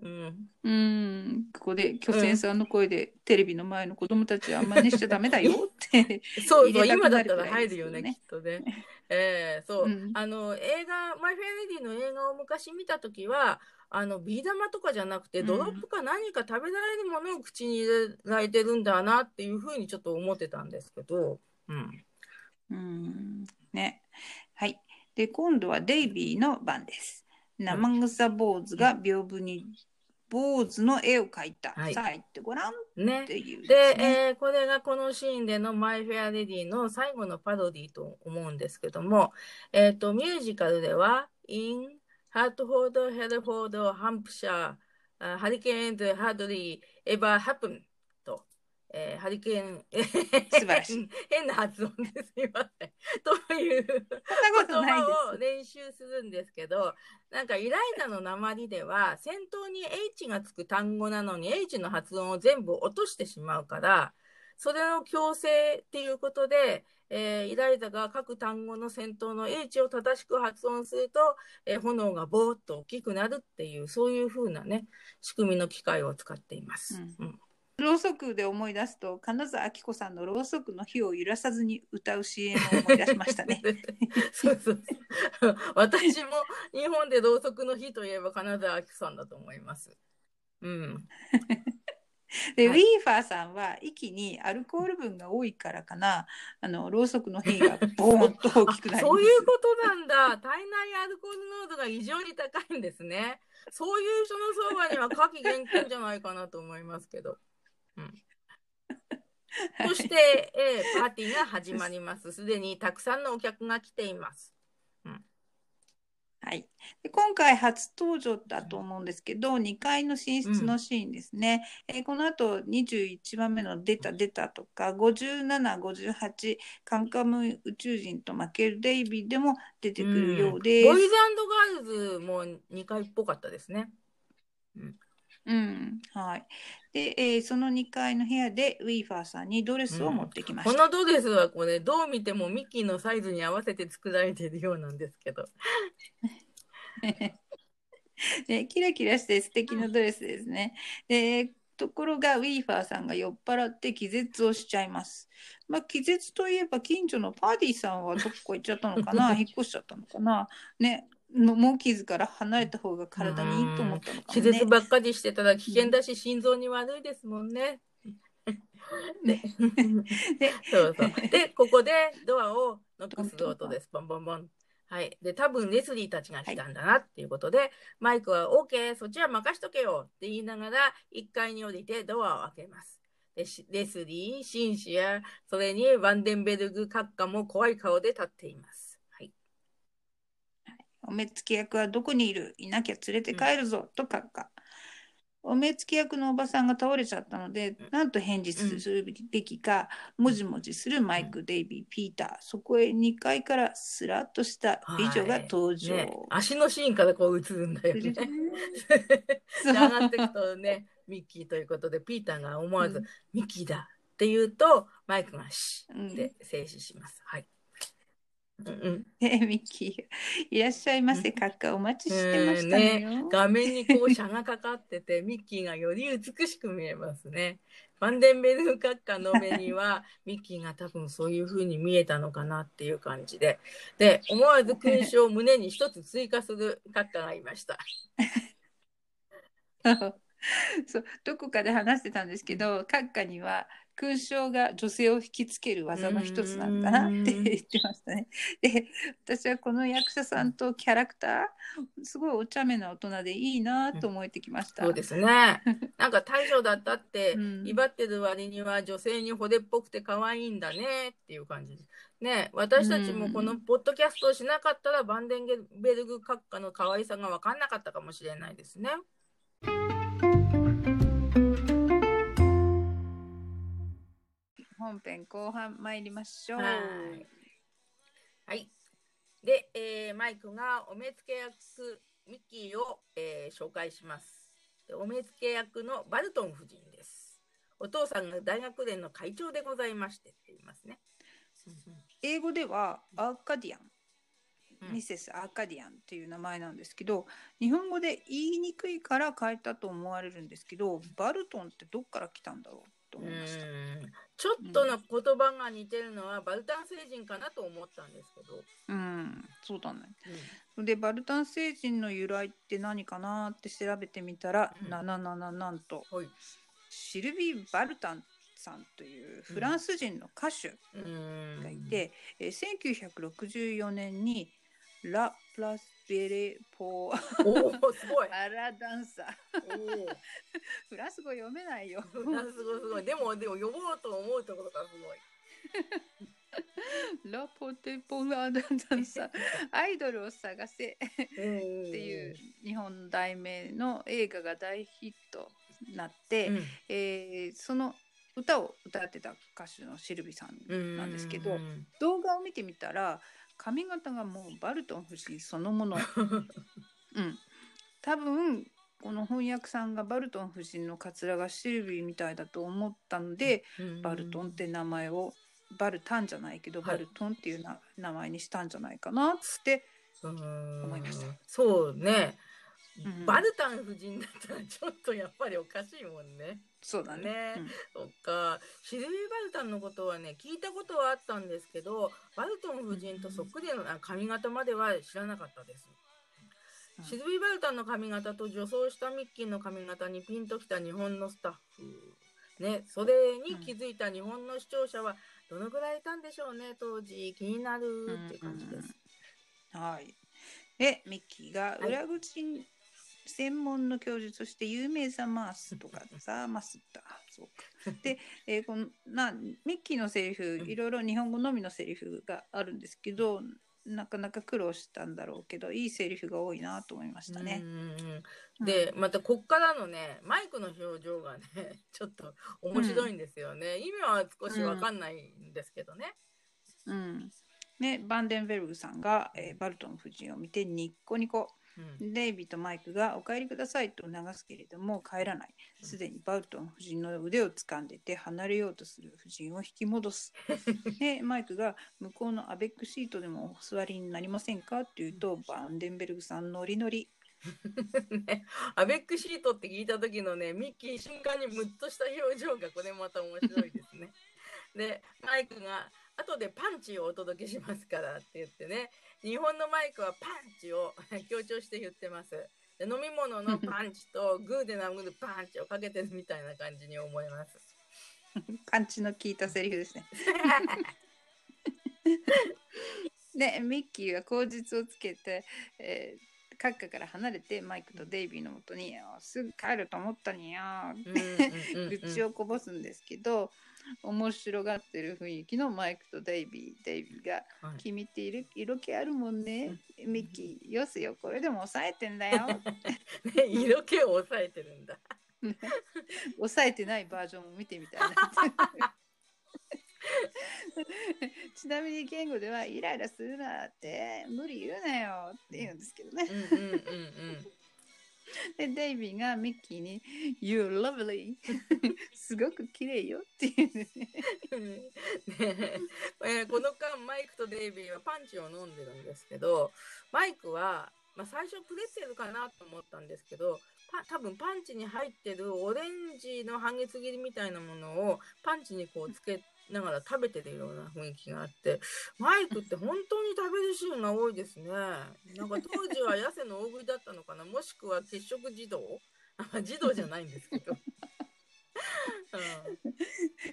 うん。うん、ここで巨泉さんの声で、テレビの前の子供たちは真似しちゃダメだよって。そうそう、今だったら入るよね、きっとね。ええそう、うんあの、映画、マイ・フェア・レディの映画を昔見たときは、あの、ビー玉とかじゃなくて、うんドロップか何か食べられるものを口に入れられてるんだなっていうふうにちょっと思ってたんですけど、うん。うんね。はい。で、今度はデイビーの番です。生草坊主が屏風に坊主の絵を描いた。はいさあ、言ってごらんっね。ていうで、ね、えーこれがこのシーンでのマイ・フェア・レディの最後のパロディと思うんですけども、えっ、と、ミュージカルでは、in ハートフォード、ヘルフォード、ハンプシャー、ハリケーンズ、ハードリー、エバーハプンと、えーハリケーン、素晴らしい。変な発音ですいません。という言葉をで練習するんですけど、なんかイライザの鉛では、先頭に H がつく単語なのに H の発音を全部落としてしまうから、それの強制っていうことで、えーイライザが各単語の先頭の H を正しく発音すると、えー炎がボーっと大きくなるっていう、そういう風なね、仕組みの機械を使っています。うんうんす。ろうそくで思い出すと、金沢明子さんのろうそくの火を揺らさずに歌う CM を思い出しましたね。そうそうそう。私も日本でろうそくの日といえば金沢明子さんだと思います。うん。で、はいウィーファーさんは息にアルコール分が多いからかなあのろうそくの火がボーンと大きくなります あそういうことなんだ。体内アルコール濃度が異常に高いんですね。そういう人の相場には夏季厳禁じゃないかなと思いますけど。うん、そして、えーパーティーが始まります。すでにたくさんのお客が来ています。はい、で今回初登場だと思うんですけど2階の寝室のシーンですね、えーこの後21番目の「出た出た」とか5758「カンカム宇宙人と負けるデイビー」でも出てくるようです。ボーイズガールズも2回っぽかったですね。うん。はい、で、えーその2階の部屋でウィーファーさんにドレスを持ってきました。このドレスはこれどう見てもミッキーのサイズに合わせて作られているようなんですけど。ね、キラキラして素敵なドレスですね。でところがウィーファーさんが酔っ払って気絶をしちゃいます。まあ、気絶といえば近所のパーディーさんはどこ行っちゃったのかな 引っ越しちゃったのかなねモモーキーズから離れた方が体にいいと思ったのかもね気絶。ばっかりしてたら危険だし、心臓に悪いですもんね。ねでそうそう。で、ここでドアをノックする音です。ボンボンボン。はい。で、多分レスリーたちが来たんだなっていうことで、マイクは OK、そっちは任しとけよって言いながら、1階に降りてドアを開けます。でしレスリー、シンシア、それにワンデンベルグ閣下も怖い顔で立っています。はい。お目付け役はどこにいるいなきゃ連れて帰るぞ、と閣下。お目付け役のおばさんが倒れちゃったので、うんなんと返事するべきか、もじもじするマイク、デイビー、ピーター。そこへ2階からスラッとした美女が登場。ね、足のシーンからこう映るんだよね。上がっていくとね、ミッキーということで、ピーターが思わず、うんミッキーだって言うと、マイクがシうんッって静止します。はい。うんうん、ね ミッキー、いらっしゃいませ、閣下、お待ちしてましたのよ。画面にこう、車がかかってて、ミッキーがより美しく見えますね。ファンデンベルグ閣下の目には、ミッキーが多分そういう風に見えたのかなっていう感じで。で、思わず勲章を胸に一つ追加する閣下がいました。そうどこかで話してたんですけど閣下には勲章が女性を引きつける技の一つなんだなって言ってましたね。で私はこの役者さんとキャラクターすごいお茶目な大人でいいなと思えてきました。そうですね。なんか大将だったってうん威張ってる割には女性に惚れっぽくて可愛いんだねっていう感じです。ね私たちもこのポッドキャストをしなかったらバンデンベルグ閣下の可愛さが分かんなかったかもしれないですね。本編後半参りましょう。はいはい。で、えーマイクがお目付け役ミッキーを、えー紹介しますで。お目付け役のバルトン夫人です。お父さんが大学連の会長でございましてって言いますね。英語ではアーカディアン、うんミセス・アーカディアンっていう名前なんですけど日本語で言いにくいから変えたと思われるんですけどバルトンってどっから来たんだろう？とう思いました。んちょっとの言葉が似てるのはバルタン星人かなと思ったんですけど。うん、そうだね。でバルタン星人の由来って何かなって調べてみたら、うんなななななんとはい。シルビー・バルタンさんというフランス人の歌手うんがいて、えー1964年にラ・プラス・ベレ・ポーおお、すごい。アラダンサーおお。フランス語読めないよ。すごいすごい。でも、でも呼ぼうと思うところがすごい。ラ・ポテ・ポアラダンサー アイドルを探せっていう日本題名の映画が大ヒットになって、うんえーその歌を歌ってた歌手のシルビさんなんですけど、うん動画を見てみたら髪型がもうバルトン夫人そのもの、うん、多分この翻訳さんがバルトン夫人のカツラがシルビーみたいだと思ったので、バルトンって名前をバルタンじゃないけど、はい。バルトンっていうな名前にしたんじゃないかなって、思思いました。そうね、うんバルタン夫人だったらちょっとやっぱりおかしいもんね。そうだねねうんそっかシルビー・バルタンのことはね聞いたことはあったんですけどバルトン夫人とそっくりのあ髪型までは知らなかったです。うんシルビー・バルタンの髪型と女装したミッキーの髪型にピンときた日本のスタッフね、それに気づいた日本の視聴者はどのぐらいいたんでしょうね、当時。気になるっていう感じです。はい。で、ミッキーが裏口専門の教授として有名ザマースとかザーマスだ。そうか。で、えーこのなミッキーのセリフ、いろいろ日本語のみのセリフがあるんですけど、なかなか苦労したんだろうけど、いいセリフが多いなと思いましたねう。んうんうんで、またこっからのね、マイクの表情がね、ちょっと面白いんですよね。意味は少しわかんないんですけどね。うん。ね、バンデンベルグさんが、えーバルトン夫人を見てニッコニコ。うん。デイビーとマイクが「お帰りください」と促すけれども帰らない。すでにバルトン夫人の腕を掴んでて離れようとする夫人を引き戻す。でマイクが「向こうのアベックシートでもお座りになりませんか?」って言うとバンデンベルグさんノリノリ。ね、アベックシートって聞いた時のね、ミッキー瞬間にムッとした表情がこれまた面白いですね。で、マイクが後でパンチをお届けしますからって言ってね、日本のマイクはパンチを 強調して言ってます。で飲み物のパンチとグーで殴るパンチをかけてるみたいな感じに思います。パンチの効いたセリフですね でミッキーは口実をつけて、えー閣下から離れてマイクとデイビーのもとに「すぐ帰ると思ったにゃ」うんうんうんうん愚痴をこぼすんですけど、面白がってる雰囲気のマイクとデイビー。デイビーがはい「君っている色気あるもんね、ミッキーよせよこれでも抑えてんだよ」ね、色気を抑えてるんだ。抑えてないバージョンも見てみたいな。ちなみに言語では「イライラするなって無理言うなよ」って言うんですけどね。うんうんうんうん。でデイビーがミッキーに「You're lovely すごく綺麗よ」って言うんですね。ね。この間マイクとデイビーはパンチを飲んでるんですけどマイクは、まあ、最初プレッツェルかなと思ったんですけど多分パンチに入ってるオレンジの半月切りみたいなものをパンチにこうつけながら食べてるような雰囲気があってマイクって本当に食べるシーンが多いですね。なんか当時は痩せの大食いだったのかな。もしくは血色児童？あ児童じゃないんですけど、う ん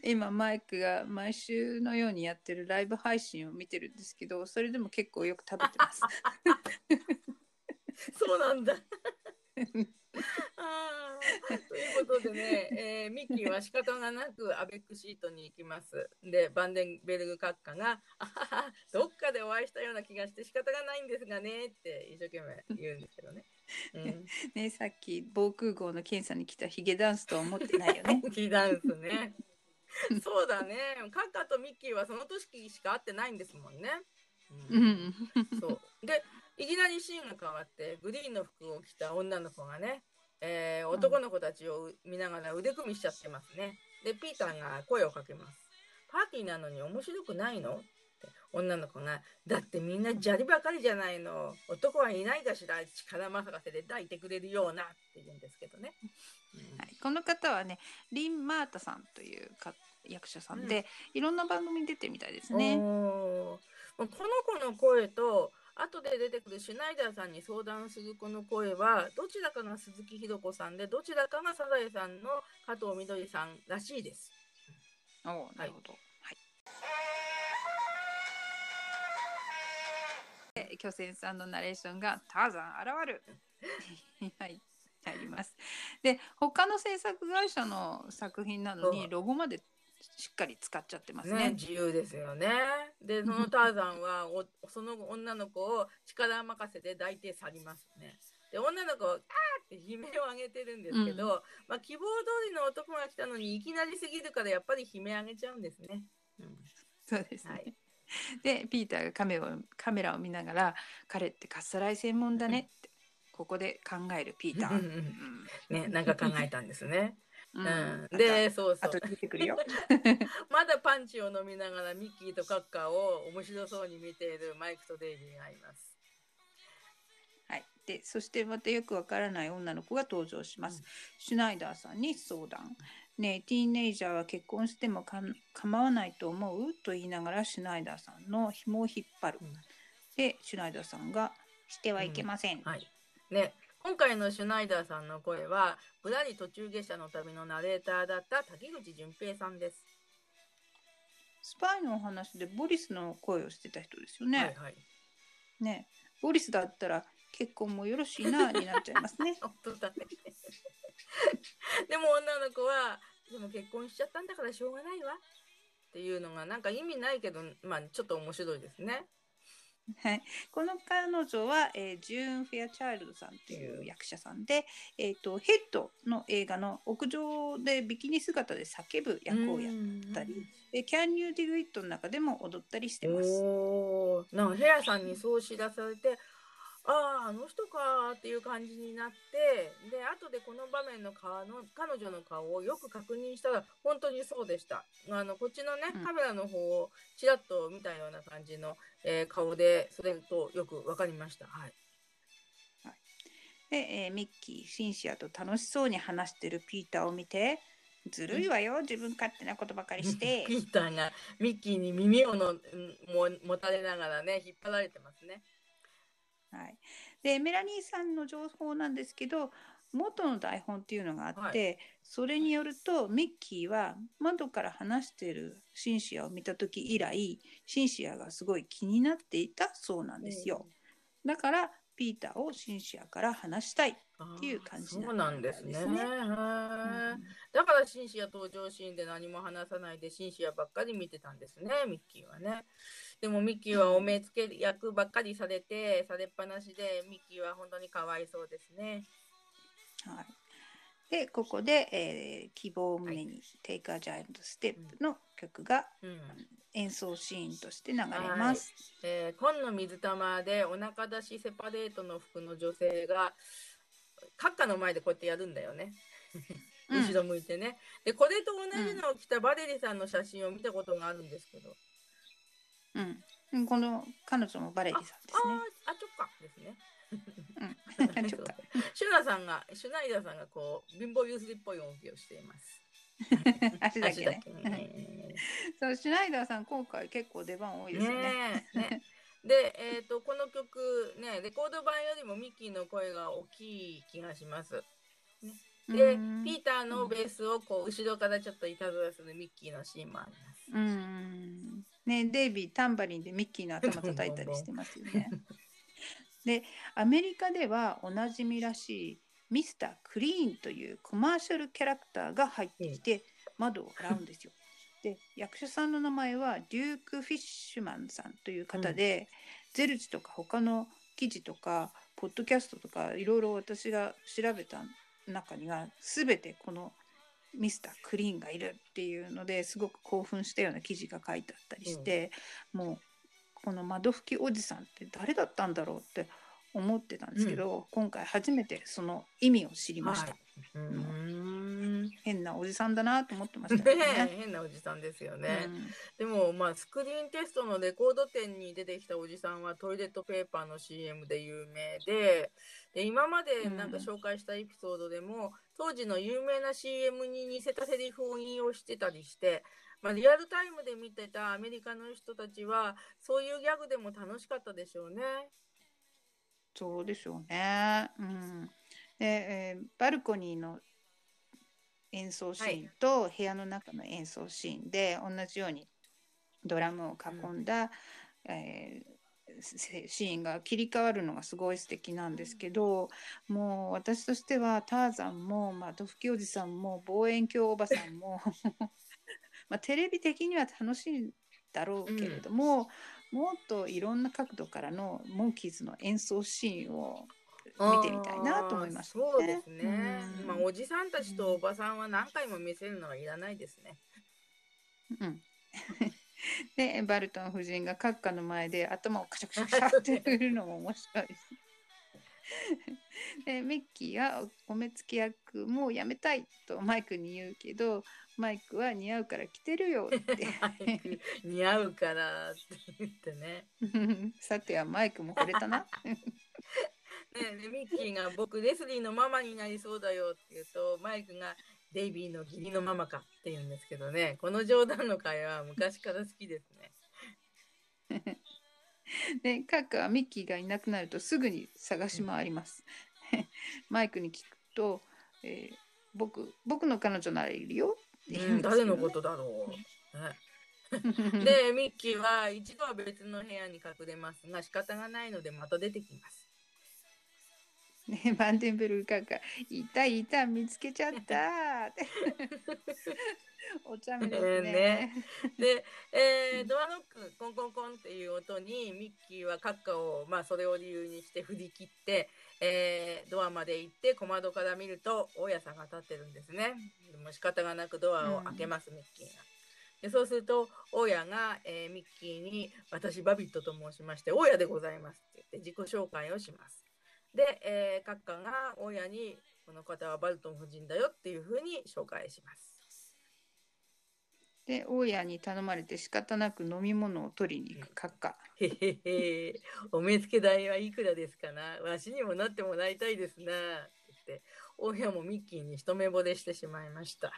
今マイクが毎週のようにやってるライブ配信を見てるんですけどそれでも結構よく食べてます。そうなんだ。ということでね、えーミッキーは仕方がなくアベックシートに行きます。で、バンデンベルグ閣下が、あははどっかでお会いしたような気がして仕方がないんですがねって一生懸命言うんですけどね。うん、ねさっき防空壕の検査に来たヒゲダンスとは思ってないよね キーダンスね。そうだね。閣下とミッキーはその年しか会ってないんですもんね。ううんんそう。で、いきなりシーンが変わって、グリーンの服を着た女の子がね、えー男の子たちを見ながら腕組みしちゃってますね。で、ピーターが声をかけます。パーティーなのに面白くないの？って女の子が、だってみんな砂利ばかりじゃないの。男はいないかしら力任せで抱いてくれるようなって言うんですけどね。はい、この方はねリン・マータさんというか役者さんで、いろんな番組に出てるみたいですね。この子の声と後で出てくるシュナイダーさんに相談する子の声はどちらかが鈴木ひろ子さんでどちらかがサザエさんの加藤みどりさんらしいです。おーなるほど。はい。で巨泉さんのナレーションがターザン現る。はい。あります。で他の制作会社の作品なのにロゴまでしっかり使っちゃってますねね。自由ですよね。でそのターザンはおその女の子を力任せで抱いて去りますね。で女の子は「あー!」って悲鳴を上げてるんですけど、まあ、希望通りの男が来たのにいきなりすぎるからやっぱり悲鳴上げちゃうんですね。うんそうですね。はいでピーターがカメをカメラを見ながら「彼ってかっさらい専門だね」ってここで考えるピーター。うんうんね、なんか考えたんですね。ううんん、でで、そうそうあと。聞いてくるよ。まだパンチを飲みながらミッキーとカッカーを面白そうに見ているマイクとデイビーがいます。はい、でそしてまたよくわからない女の子が登場します。うんシュナイダーさんに相談。ねえティーネイジャーは結婚してもかん構わないと思うと言いながらシュナイダーさんの紐を引っ張る。うんでシュナイダーさんがしてはいけません。はい。ね、今回のシュナイダーさんの声は、ぶらり途中下車の旅のナレーターだった滝口淳平さんです。スパイのお話でボリスの声をしてた人ですよね。はいはい。ねボリスだったら結婚もよろしいなになっちゃいますね。本当だね。でも女の子は、でも結婚しちゃったんだからしょうがないわ。っていうのがなんか意味ないけど、まあちょっと面白いですね。はい、この彼女は、えージューン・フェアチャイルドさんという役者さんで、えー、とヘッドの映画の屋上でビキニ姿で叫ぶ役をやったり、で Can You Dig It の中でも踊ったりしてます。なんかヘアさんにそう知らされてあああの人かーっていう感じになってで後でこの場面の顔の彼女の顔をよく確認したら本当にそうでした。あのこっちのねうん。カメラの方をちらっと見たような感じの、えー顔でそれとよく分かりました。はい。で、えーミッキー、シンシアと楽しそうに話してるピーターを見て、ずるいわよ、自分勝手なことばかりして。ピーターがミッキーに耳をのんも持たれながらね引っ張られてますねはい、でメラニーさんの情報なんですけど元の台本っていうのがあって、それによるとミッキーは窓から話してるシンシアを見た時以来シンシアがすごい気になっていたそうなんですよ、だからピーターをシンシアから話したい、っていう感じなんですね。すねへーだからシンシア登場シーンで何も話さないでシンシアばっかり見てたんですね、ミッキーはね。でもミッキーはお目付け役ばっかりされて、されっぱなしで、ミッキーは本当にかわいそうですね。はい、でここで、えー希望を胸に、Take a Giant Step の曲がうん。演奏シーンとして流れます。えー、紺の水玉でお腹出しセパレートの服の女性が、閣下の前でこうやってやるんだよね。うん後ろ向いてね。で、これと同じのを着たバレリさんの写真を見たことがあるんですけど。うん、この彼女もバレリさんですね。あーあ、ちょっかですね。うん、ちょっとシュナさんが、シュナイダーさんがこう、貧乏ゆすりっぽい動きをしています。足だけね。ね。そう、シュナイダーさん、今回結構出番多いですよね。ねえねで、えっ、と、この曲、ね、レコード版よりもミッキーの声が大きい気がします。で、うんピーターのベースをこう後ろからちょっといたずらするミッキーのシーンもあります。うん。ね、デイビー、タンバリンでミッキーの頭叩いたりしてますよね。で、アメリカではおなじみらしいミスター・クリーンというコマーシャルキャラクターが入ってきて窓を洗うんですよ。で、役者さんの名前はデューク・フィッシュマンさんという方で、ゼルチとか他の記事とか、ポッドキャストとかいろいろ私が調べた中には全てこのミスタークリーンがいるっていうのですごく興奮したような記事が書いてあったりして、もうこの窓拭きおじさんって誰だったんだろうって思ってたんですけど、今回初めてその意味を知りました、はい。うーん。変なおじさんだなと思ってましたねよね。え 変なおじさんですよね。うんでも、まあ、スクリーンテストのレコード店に出てきたおじさんはトイレットペーパーの CM で有名で、で今までなんか紹介したエピソードでも、当時の有名な CM に似せたセリフを引用してたりして、まあ、リアルタイムで見てたアメリカの人たちは、そういうギャグでも楽しかったでしょうね。そうでしょうね。うん、で、えーバルコニーの演奏シーンと部屋の中の演奏シーンで同じようにドラムを囲んだ、えーせシーンが切り替わるのがすごい素敵なんですけどもう私としてはターザンも窓拭きおじさんも望遠鏡おばさんもまあテレビ的には楽しいだろうけれども、もっといろんな角度からのモンキーズの演奏シーンを見てみたいなと思いました、あーそうですね。うんまあ、おじさんたちとおばさんは何回も見せるのはいらないですね。うん、でバルトン夫人が閣下の前で頭をカシャカシャカシャって振るのも面白いです。でミッキーがお目付け役もうやめたいとマイクに言うけどマイクは似合うから着てるよって 似合うからって言ってね。さてはマイクも惚れたな。ねでミッキーが僕レスリーのママになりそうだよって言うとマイクがデイビーの義理のママかって言うんですけどねこの冗談の会話は昔から好きですね。で閣下はミッキーがいなくなるとすぐに探し回ります。マイクに聞くと、えー僕僕の彼女ならいるよって言うん誰のことだろう。ね で、ミッキーは一度は別の部屋に隠れますが、仕方がないのでまた出てきます。ね、バンデンベルグカカ「いたいた見つけちゃった」って お茶目ですねねで、えードアノック、コンコンコンっていう音に、ミッキーはカッカを、まあ、それを理由にして振り切って、えードアまで行って、小窓から見ると、大家さんが立ってるんですね。でも仕方がなくドアを開けます、ミッキーが。でそうすると、大家が、えーミッキーに、私、バビットと申しまして、大家でございますって言って自己紹介をします。で、えー、カッカが大家に、この方はバルトン夫人だよっていうふうに紹介します。で大家に頼まれて仕方なく飲み物を取りに行く閣下へへへ、お目付け代はいくらですかな？わしにもなってもらいたいですな。って大家もミッキーに一目惚れしてしまいました。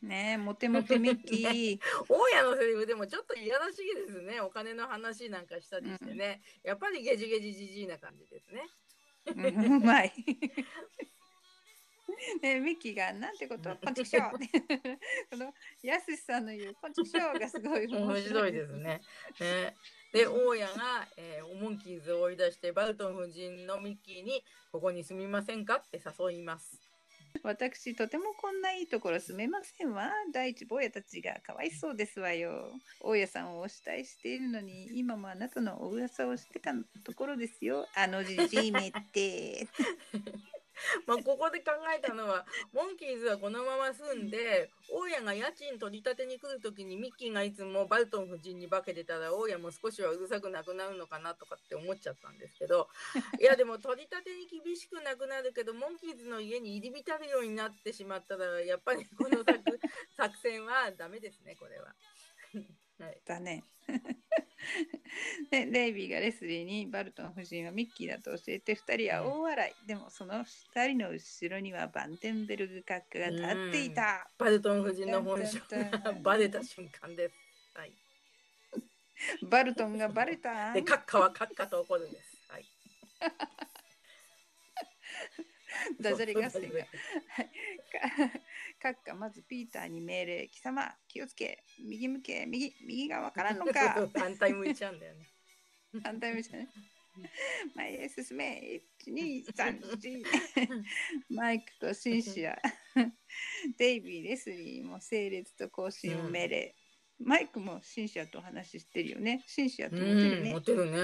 ねえモテモテミッキー 大家のセリフでもちょっといやらしげですね。お金の話なんかしたりしてね。やっぱりゲジゲジじじいな感じですね。うんうまい。ね、ミッキーが「なんてことこんちくしょう」こ のやすしさんの言う「こんちくしょう」がすごい面白いですね。ねで、大家が、えーモンキーズを追い出して、バルトン夫人のミッキーに、ここに住みませんか？って誘います。私とてもこんないいところ住めませんわ。第一坊やたちがかわいそうですわよ。大家さんをお慕いしているのに今もあなたのお噂をしてたところですよ。あのじじいめって まあ、ここで考えたのは、モンキーズはこのまま住んで、大家が家賃取り立てに来るときにミッキーがいつもバルトン夫人に化けてたら、大家も少しはうるさくなくなるのかなとかって思っちゃったんですけど、いやでも取り立てに厳しくなくなるけど、モンキーズの家に入り浸るようになってしまったら、やっぱりこの作 作戦はダメですね、これは。はい、だね でレイビーがレスリーにバルトン夫人はミッキーだと教えて2人は大笑い、でもその2人の後ろにはバンテンベルグ閣下が立っていた、バルトン夫人の本性がバレた瞬間です。はい、バルトンがバレた。で、閣下は閣下と怒るんです。はい ダジャレ合戦が。か 閣下まずピーターに命令。貴様気をつけ。右向け右右がわからんのか。反対向いちゃうんだよね。反対向いてね。前へ進め1234マイクとシンシアデイビーレスリーも整列と更新を命令、マイクもシンシアとお話ししてるよね。シンシアとモテるうん、ねモテるね。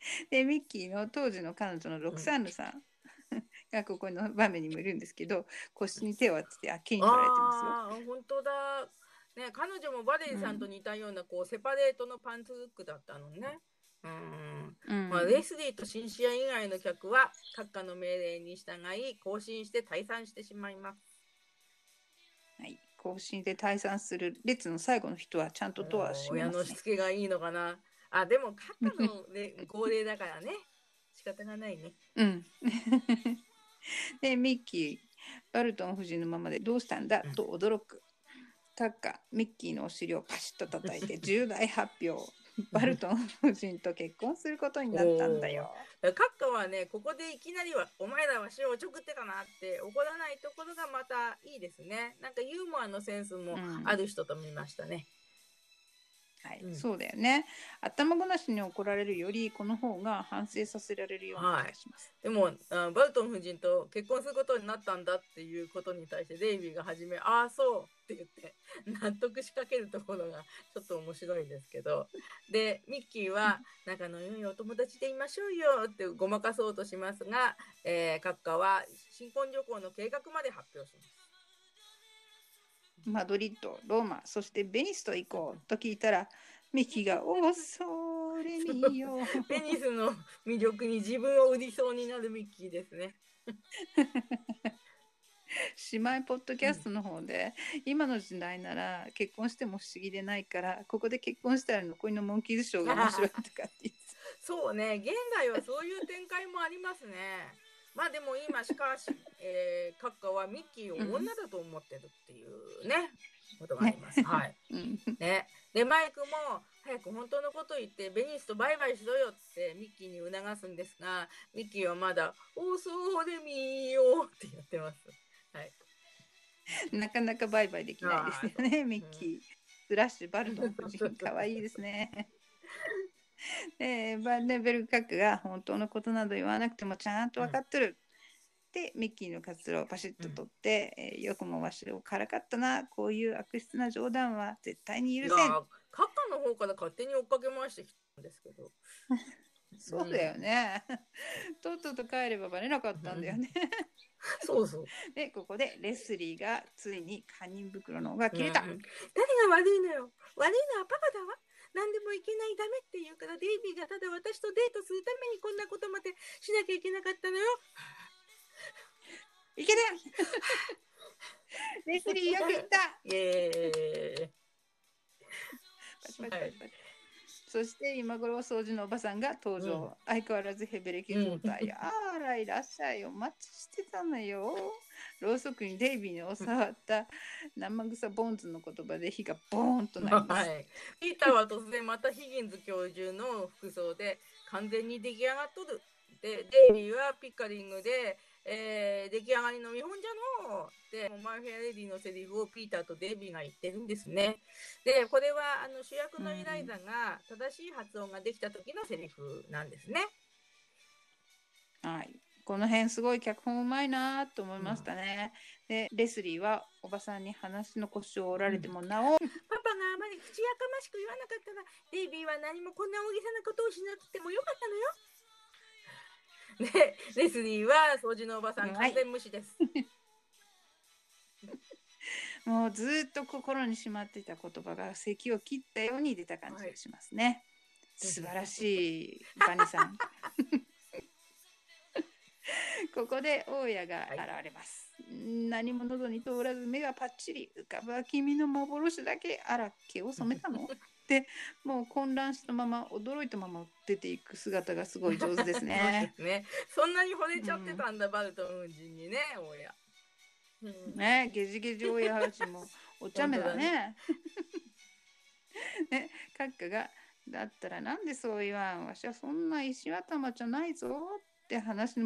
でミッキーの当時の彼女のロクサンヌさん がここの場面にもいるんですけど腰に手を当ててあっきりに取られてますよ。本当だ。ね、彼女もバレーさんと似たような、こうセパレートのパンツルックだったのね。うん。うんまあ、レスリーとシンシア以外の客は閣下の命令に従い更新して退散してしまいます。はい、更新で退散する列の最後の人はちゃんとドアを閉め親のし。つけがいいのかな。あ、でも閣下の、ね、号令だからね。仕方がないね。うん。でミッキーバルトン夫人のままでどうしたんだ？と驚く。閣下ミッキーのお尻をパシッと叩いて重大発表。バルトン夫人と結婚することになったんだよ。閣下はね、ここでいきなりは、お前らは死をおちょくってたなって怒らないところがまたいいですね。なんかユーモアのセンスもうんある人と見ましたね。はい、うんそうだよね。頭ごなしに怒られるよりこの方が反省させられるような気がします。でもあバルトン夫人と結婚することになったんだっていうことに対してデイビーが初め「ああそう」って言って 納得しかけるところがちょっと面白いですけどでミッキーは「仲の良いお友達でいましょうよ」ってごまかそうとしますが、えー、閣下は新婚旅行の計画まで発表します。マドリッド、ローマ、そしてベニスと行こうと聞いたら、ミキが恐れみよ。ベニスの魅力に自分を売りそうになるミッキーですね。姉妹ポッドキャストの方で、今の時代なら結婚しても不思議でないから、ここで結婚したら残りのモンキーズショーが面白いとかって言って そうね、現代はそういう展開もありますね。まあでも今しかし、えー、閣下はミッキーを女だと思ってるっていうね、ことがあります。はい。うんね。で、マイクも、早く本当のこと言って、ベニスとバイバイしろよってミッキーに促すんですが、ミッキーはまだ、おそうでみーよってやってます。はい。なかなかバイバイできないですよね、ミッキー。スラッシュバルドン夫人、かわいいですね。で、バンデンベルグ閣下が本当のことなど言わなくてもちゃんと分かってる。で、ミッキーのカツラをパシッと取って、えーよくもわしをからかったな、こういう悪質な冗談は絶対に許せん。カッカの方から勝手に追っかけ回してきたんですけど。そうだよね。とっとと帰ればバレなかったんだよね。そうそう。で、ここでレスリーがついに堪忍袋の緒が切れた。うん誰が悪いのよ。悪いのはパパだわ。何でもいけないダメって言うからデイビーがただ私とデートするためにこんなことまでしなきゃいけなかったのよ。いける レスリーよく言った。イエーイ。そして今頃掃除のおばさんが登場、うん。相変わらずヘベレケ状態、あらいらっしゃい。お待ちしてたのよろうそくにデイビーの教わった生臭ボンズの言葉で火がボーンとなります、はい。ピーターは突然またヒギンズ教授の服装で完全に出来上がっとる。で、デイビーはピッカリングで、えー出来上がりの見本じゃのうで、マイ・フェア・レディのセリフをピーターとデイビーが言ってるんですね。で、これはあの主役のイライザが正しい発音ができた時のセリフなんですね。はい、この辺すごい脚本うまいなと思いましたね、でレスリーはおばさんに話の腰を折られてもなお、パパがあまり口やかましく言わなかったら、デイビーは何もこんな大げさなことをしなくてもよかったのよ。で、レスリーは掃除のおばさん完全無視です。もうずっと心にしまっていた言葉が咳を切ったように出た感じがしますね。素晴らしいバニさん。ここで大家が現れます。何も喉に通らず目がパッチリ浮かぶは君の幻だけあら毛を染めたの？でもう混乱したまま驚いたまま出ていく姿がすごい上手ですね。そね。そんなに惚れちゃってたんだ、バルトン夫人にね、親。うんねゲジゲジ親父も お茶目だね。ね 閣下が「だったらなんでそう言わん？わしはそんな石頭じゃないぞ」って話し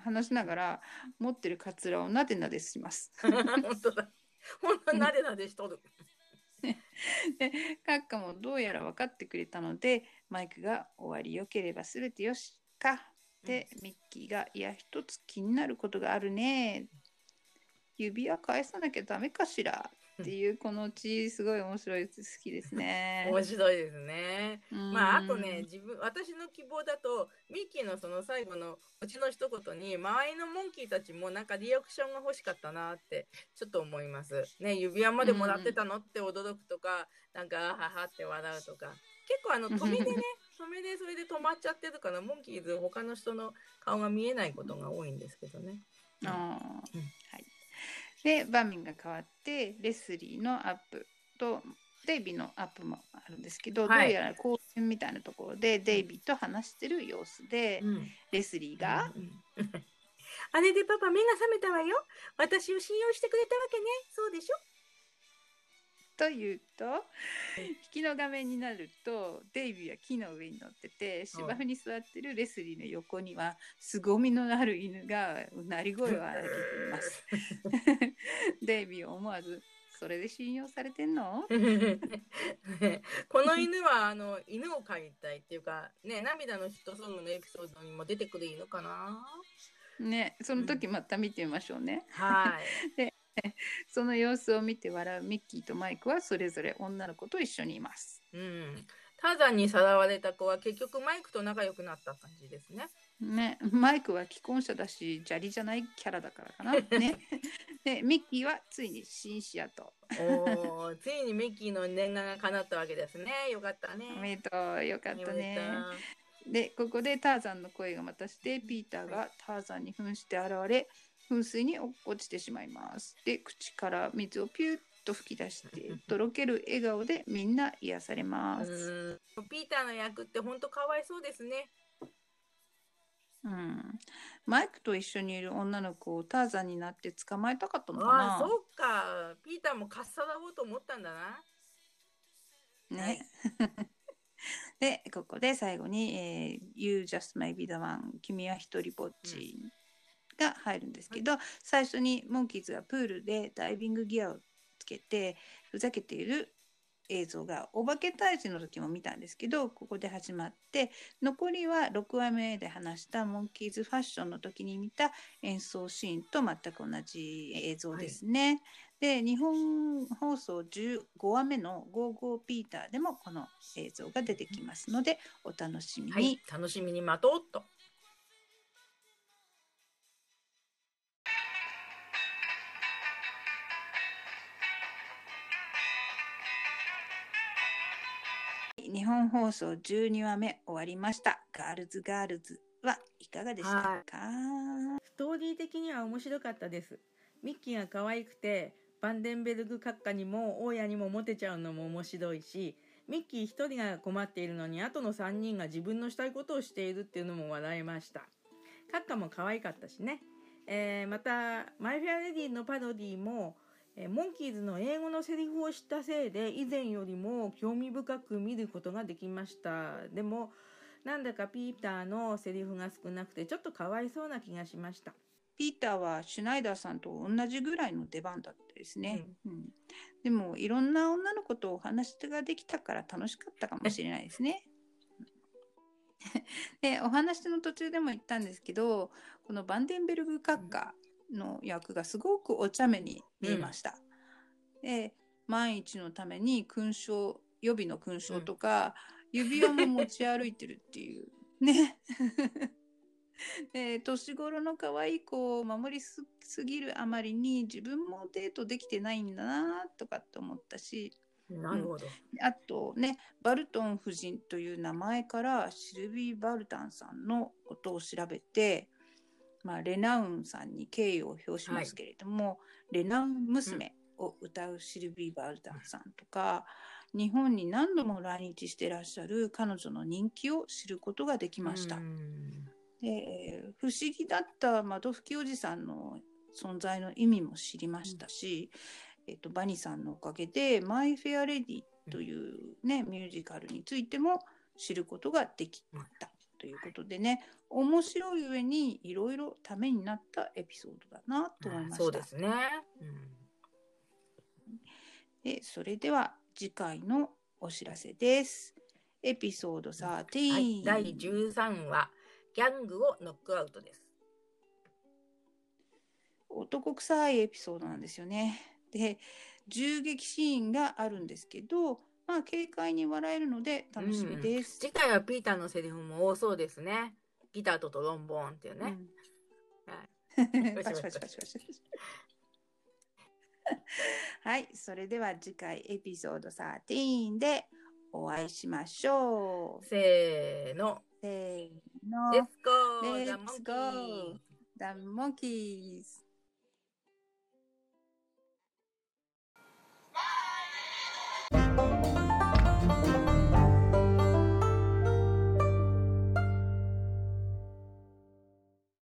話しながら持ってるカツラをなでなでします。本当だ。本当なでなでしとる。で閣下もどうやら分かってくれたのでマイクが「終わりよければ全てよしか」でミッキーが「いや一つ気になることがあるね」指輪返さなきゃダメかしらっていうこのうちすごい面白い好きですね。面白いですね。うんまあ、あとね、自分、私の希望だと、ミッキーのその最後のうちの一言に、周りのモンキーたちもなんかリアクションが欲しかったなって、ちょっと思います。ね、指輪までもらってたのって驚くとか、なんか、あははって笑うとか。結構あの、止めでね、止めでそれで止まっちゃってるから、モンキーズ他の人の顔が見えないことが多いんですけどね。あーうんはい、で場面が変わってレスリーのアップとデイビーのアップもあるんですけど、はい。どうやら公園みたいなところでデイビーと話してる様子で、うん。レスリーが、あれでパパ目が覚めたわよ。私を信用してくれたわけね。そうでしょ？と言うと引きの画面になるとデイビーは木の上に乗ってて芝生に座ってるレスリーの横には凄みのある犬がうなり声を上げています。デイビーは思わず「それで信用されてんの? 」この犬はあの犬を飼いたいっていうかね涙のヒットソングのエピソードにも出てくる犬かなねその時また見てみましょうね。はい その様子を見て笑うミッキーとマイクはそれぞれ女の子と一緒にいます。うんターザンにさらわれた子は結局マイクと仲良くなった感じですねね、マイクは既婚者だし砂利じゃないキャラだからかな。ね、でミッキーはついにシンシアと。おーついにミッキーの念願が叶ったわけですねよかったねおめでとうよかったねと。でここでターザンの声がまたしてピーターがターザンに扮して現れ噴水に落っこちてしまいます。で口から水をピュッと吹き出して とろける笑顔でみんな癒されまうす。うん。ピーターの役って本当かわいそうですね。うん、マイクと一緒にいる女の子をターザンになって捕まえたかったのかな。ああそうか。ピーターもかっさらおうと思ったんだな。ね。で、ここで最後に、えー You just may be the one 君は一人ぼっちが入るんですけど、最初にモンキーズがプールでダイビングギアをつけてふざけている映像がお化け退治の時も見たんですけどここで始まって残りは6話目で話したモンキーズファッションの時に見た演奏シーンと全く同じ映像ですね。で日本放送15話目の「ゴーゴーピーター」でもこの映像が出てきますのでお楽しみに。はい、楽しみに待とうっと。日本放送12話目終わりました。ガールズガールズはいかがでしたか、ストーリー的には面白かったです。ミッキーが可愛くて、バンデンベルグ閣下にも大家にもモテちゃうのも面白いし、ミッキー一人が困っているのに、あとの3人が自分のしたいことをしているっていうのも笑いました。閣下も可愛かったしね。えーまた、マイ・フェア・レディのパロディも、えーモンキーズの英語のセリフを知ったせいで以前よりも興味深く見ることができました。でもなんだかピーターのセリフが少なくてちょっとかわいそうな気がしました。ピーターはシュナイダーさんと同じぐらいの出番だったですね。うん。でもいろんな女の子とお話ができたから楽しかったかもしれないですね。でお話の途中でも言ったんですけどこのバンデンベルグ閣下の役がすごくお茶目に見えました。で万一のために勲章予備の勲章とか、指輪も持ち歩いてるっていうね。で年頃の可愛い子を守りすすぎるあまりに自分もデートできてないんだなとかって思ったしなるほど、あとねバルトン夫人という名前からシルビー・バルタンさんのことを調べて、まあ、レナウンさんに敬意を表しますけれども、レナウン娘を歌うシルビー・バルタンさんとか、日本に何度も来日してらっしゃる彼女の人気を知ることができました。うん。で不思議だった窓拭きおじさんの存在の意味も知りましたし、えっと、バニさんのおかげで「マイ・フェア・レディ」という、ねミュージカルについても知ることができたということでね面白い上にいろいろためになったエピソードだなと思いました。そうですね、でそれでは次回のお知らせです。エピソード13、はい、第13話ギャングをノックアウトです男臭いエピソードなんですよね。で銃撃シーンがあるんですけど、まあ、軽快に笑えるので楽しみです。次回はピーターのセリフも多そうですねギターとトロンボーンっていうね、はい、それでは次回エピソード13でお会いしましょう。せーのせーの。Let's go! Let's The go! monkey! The Monkeys!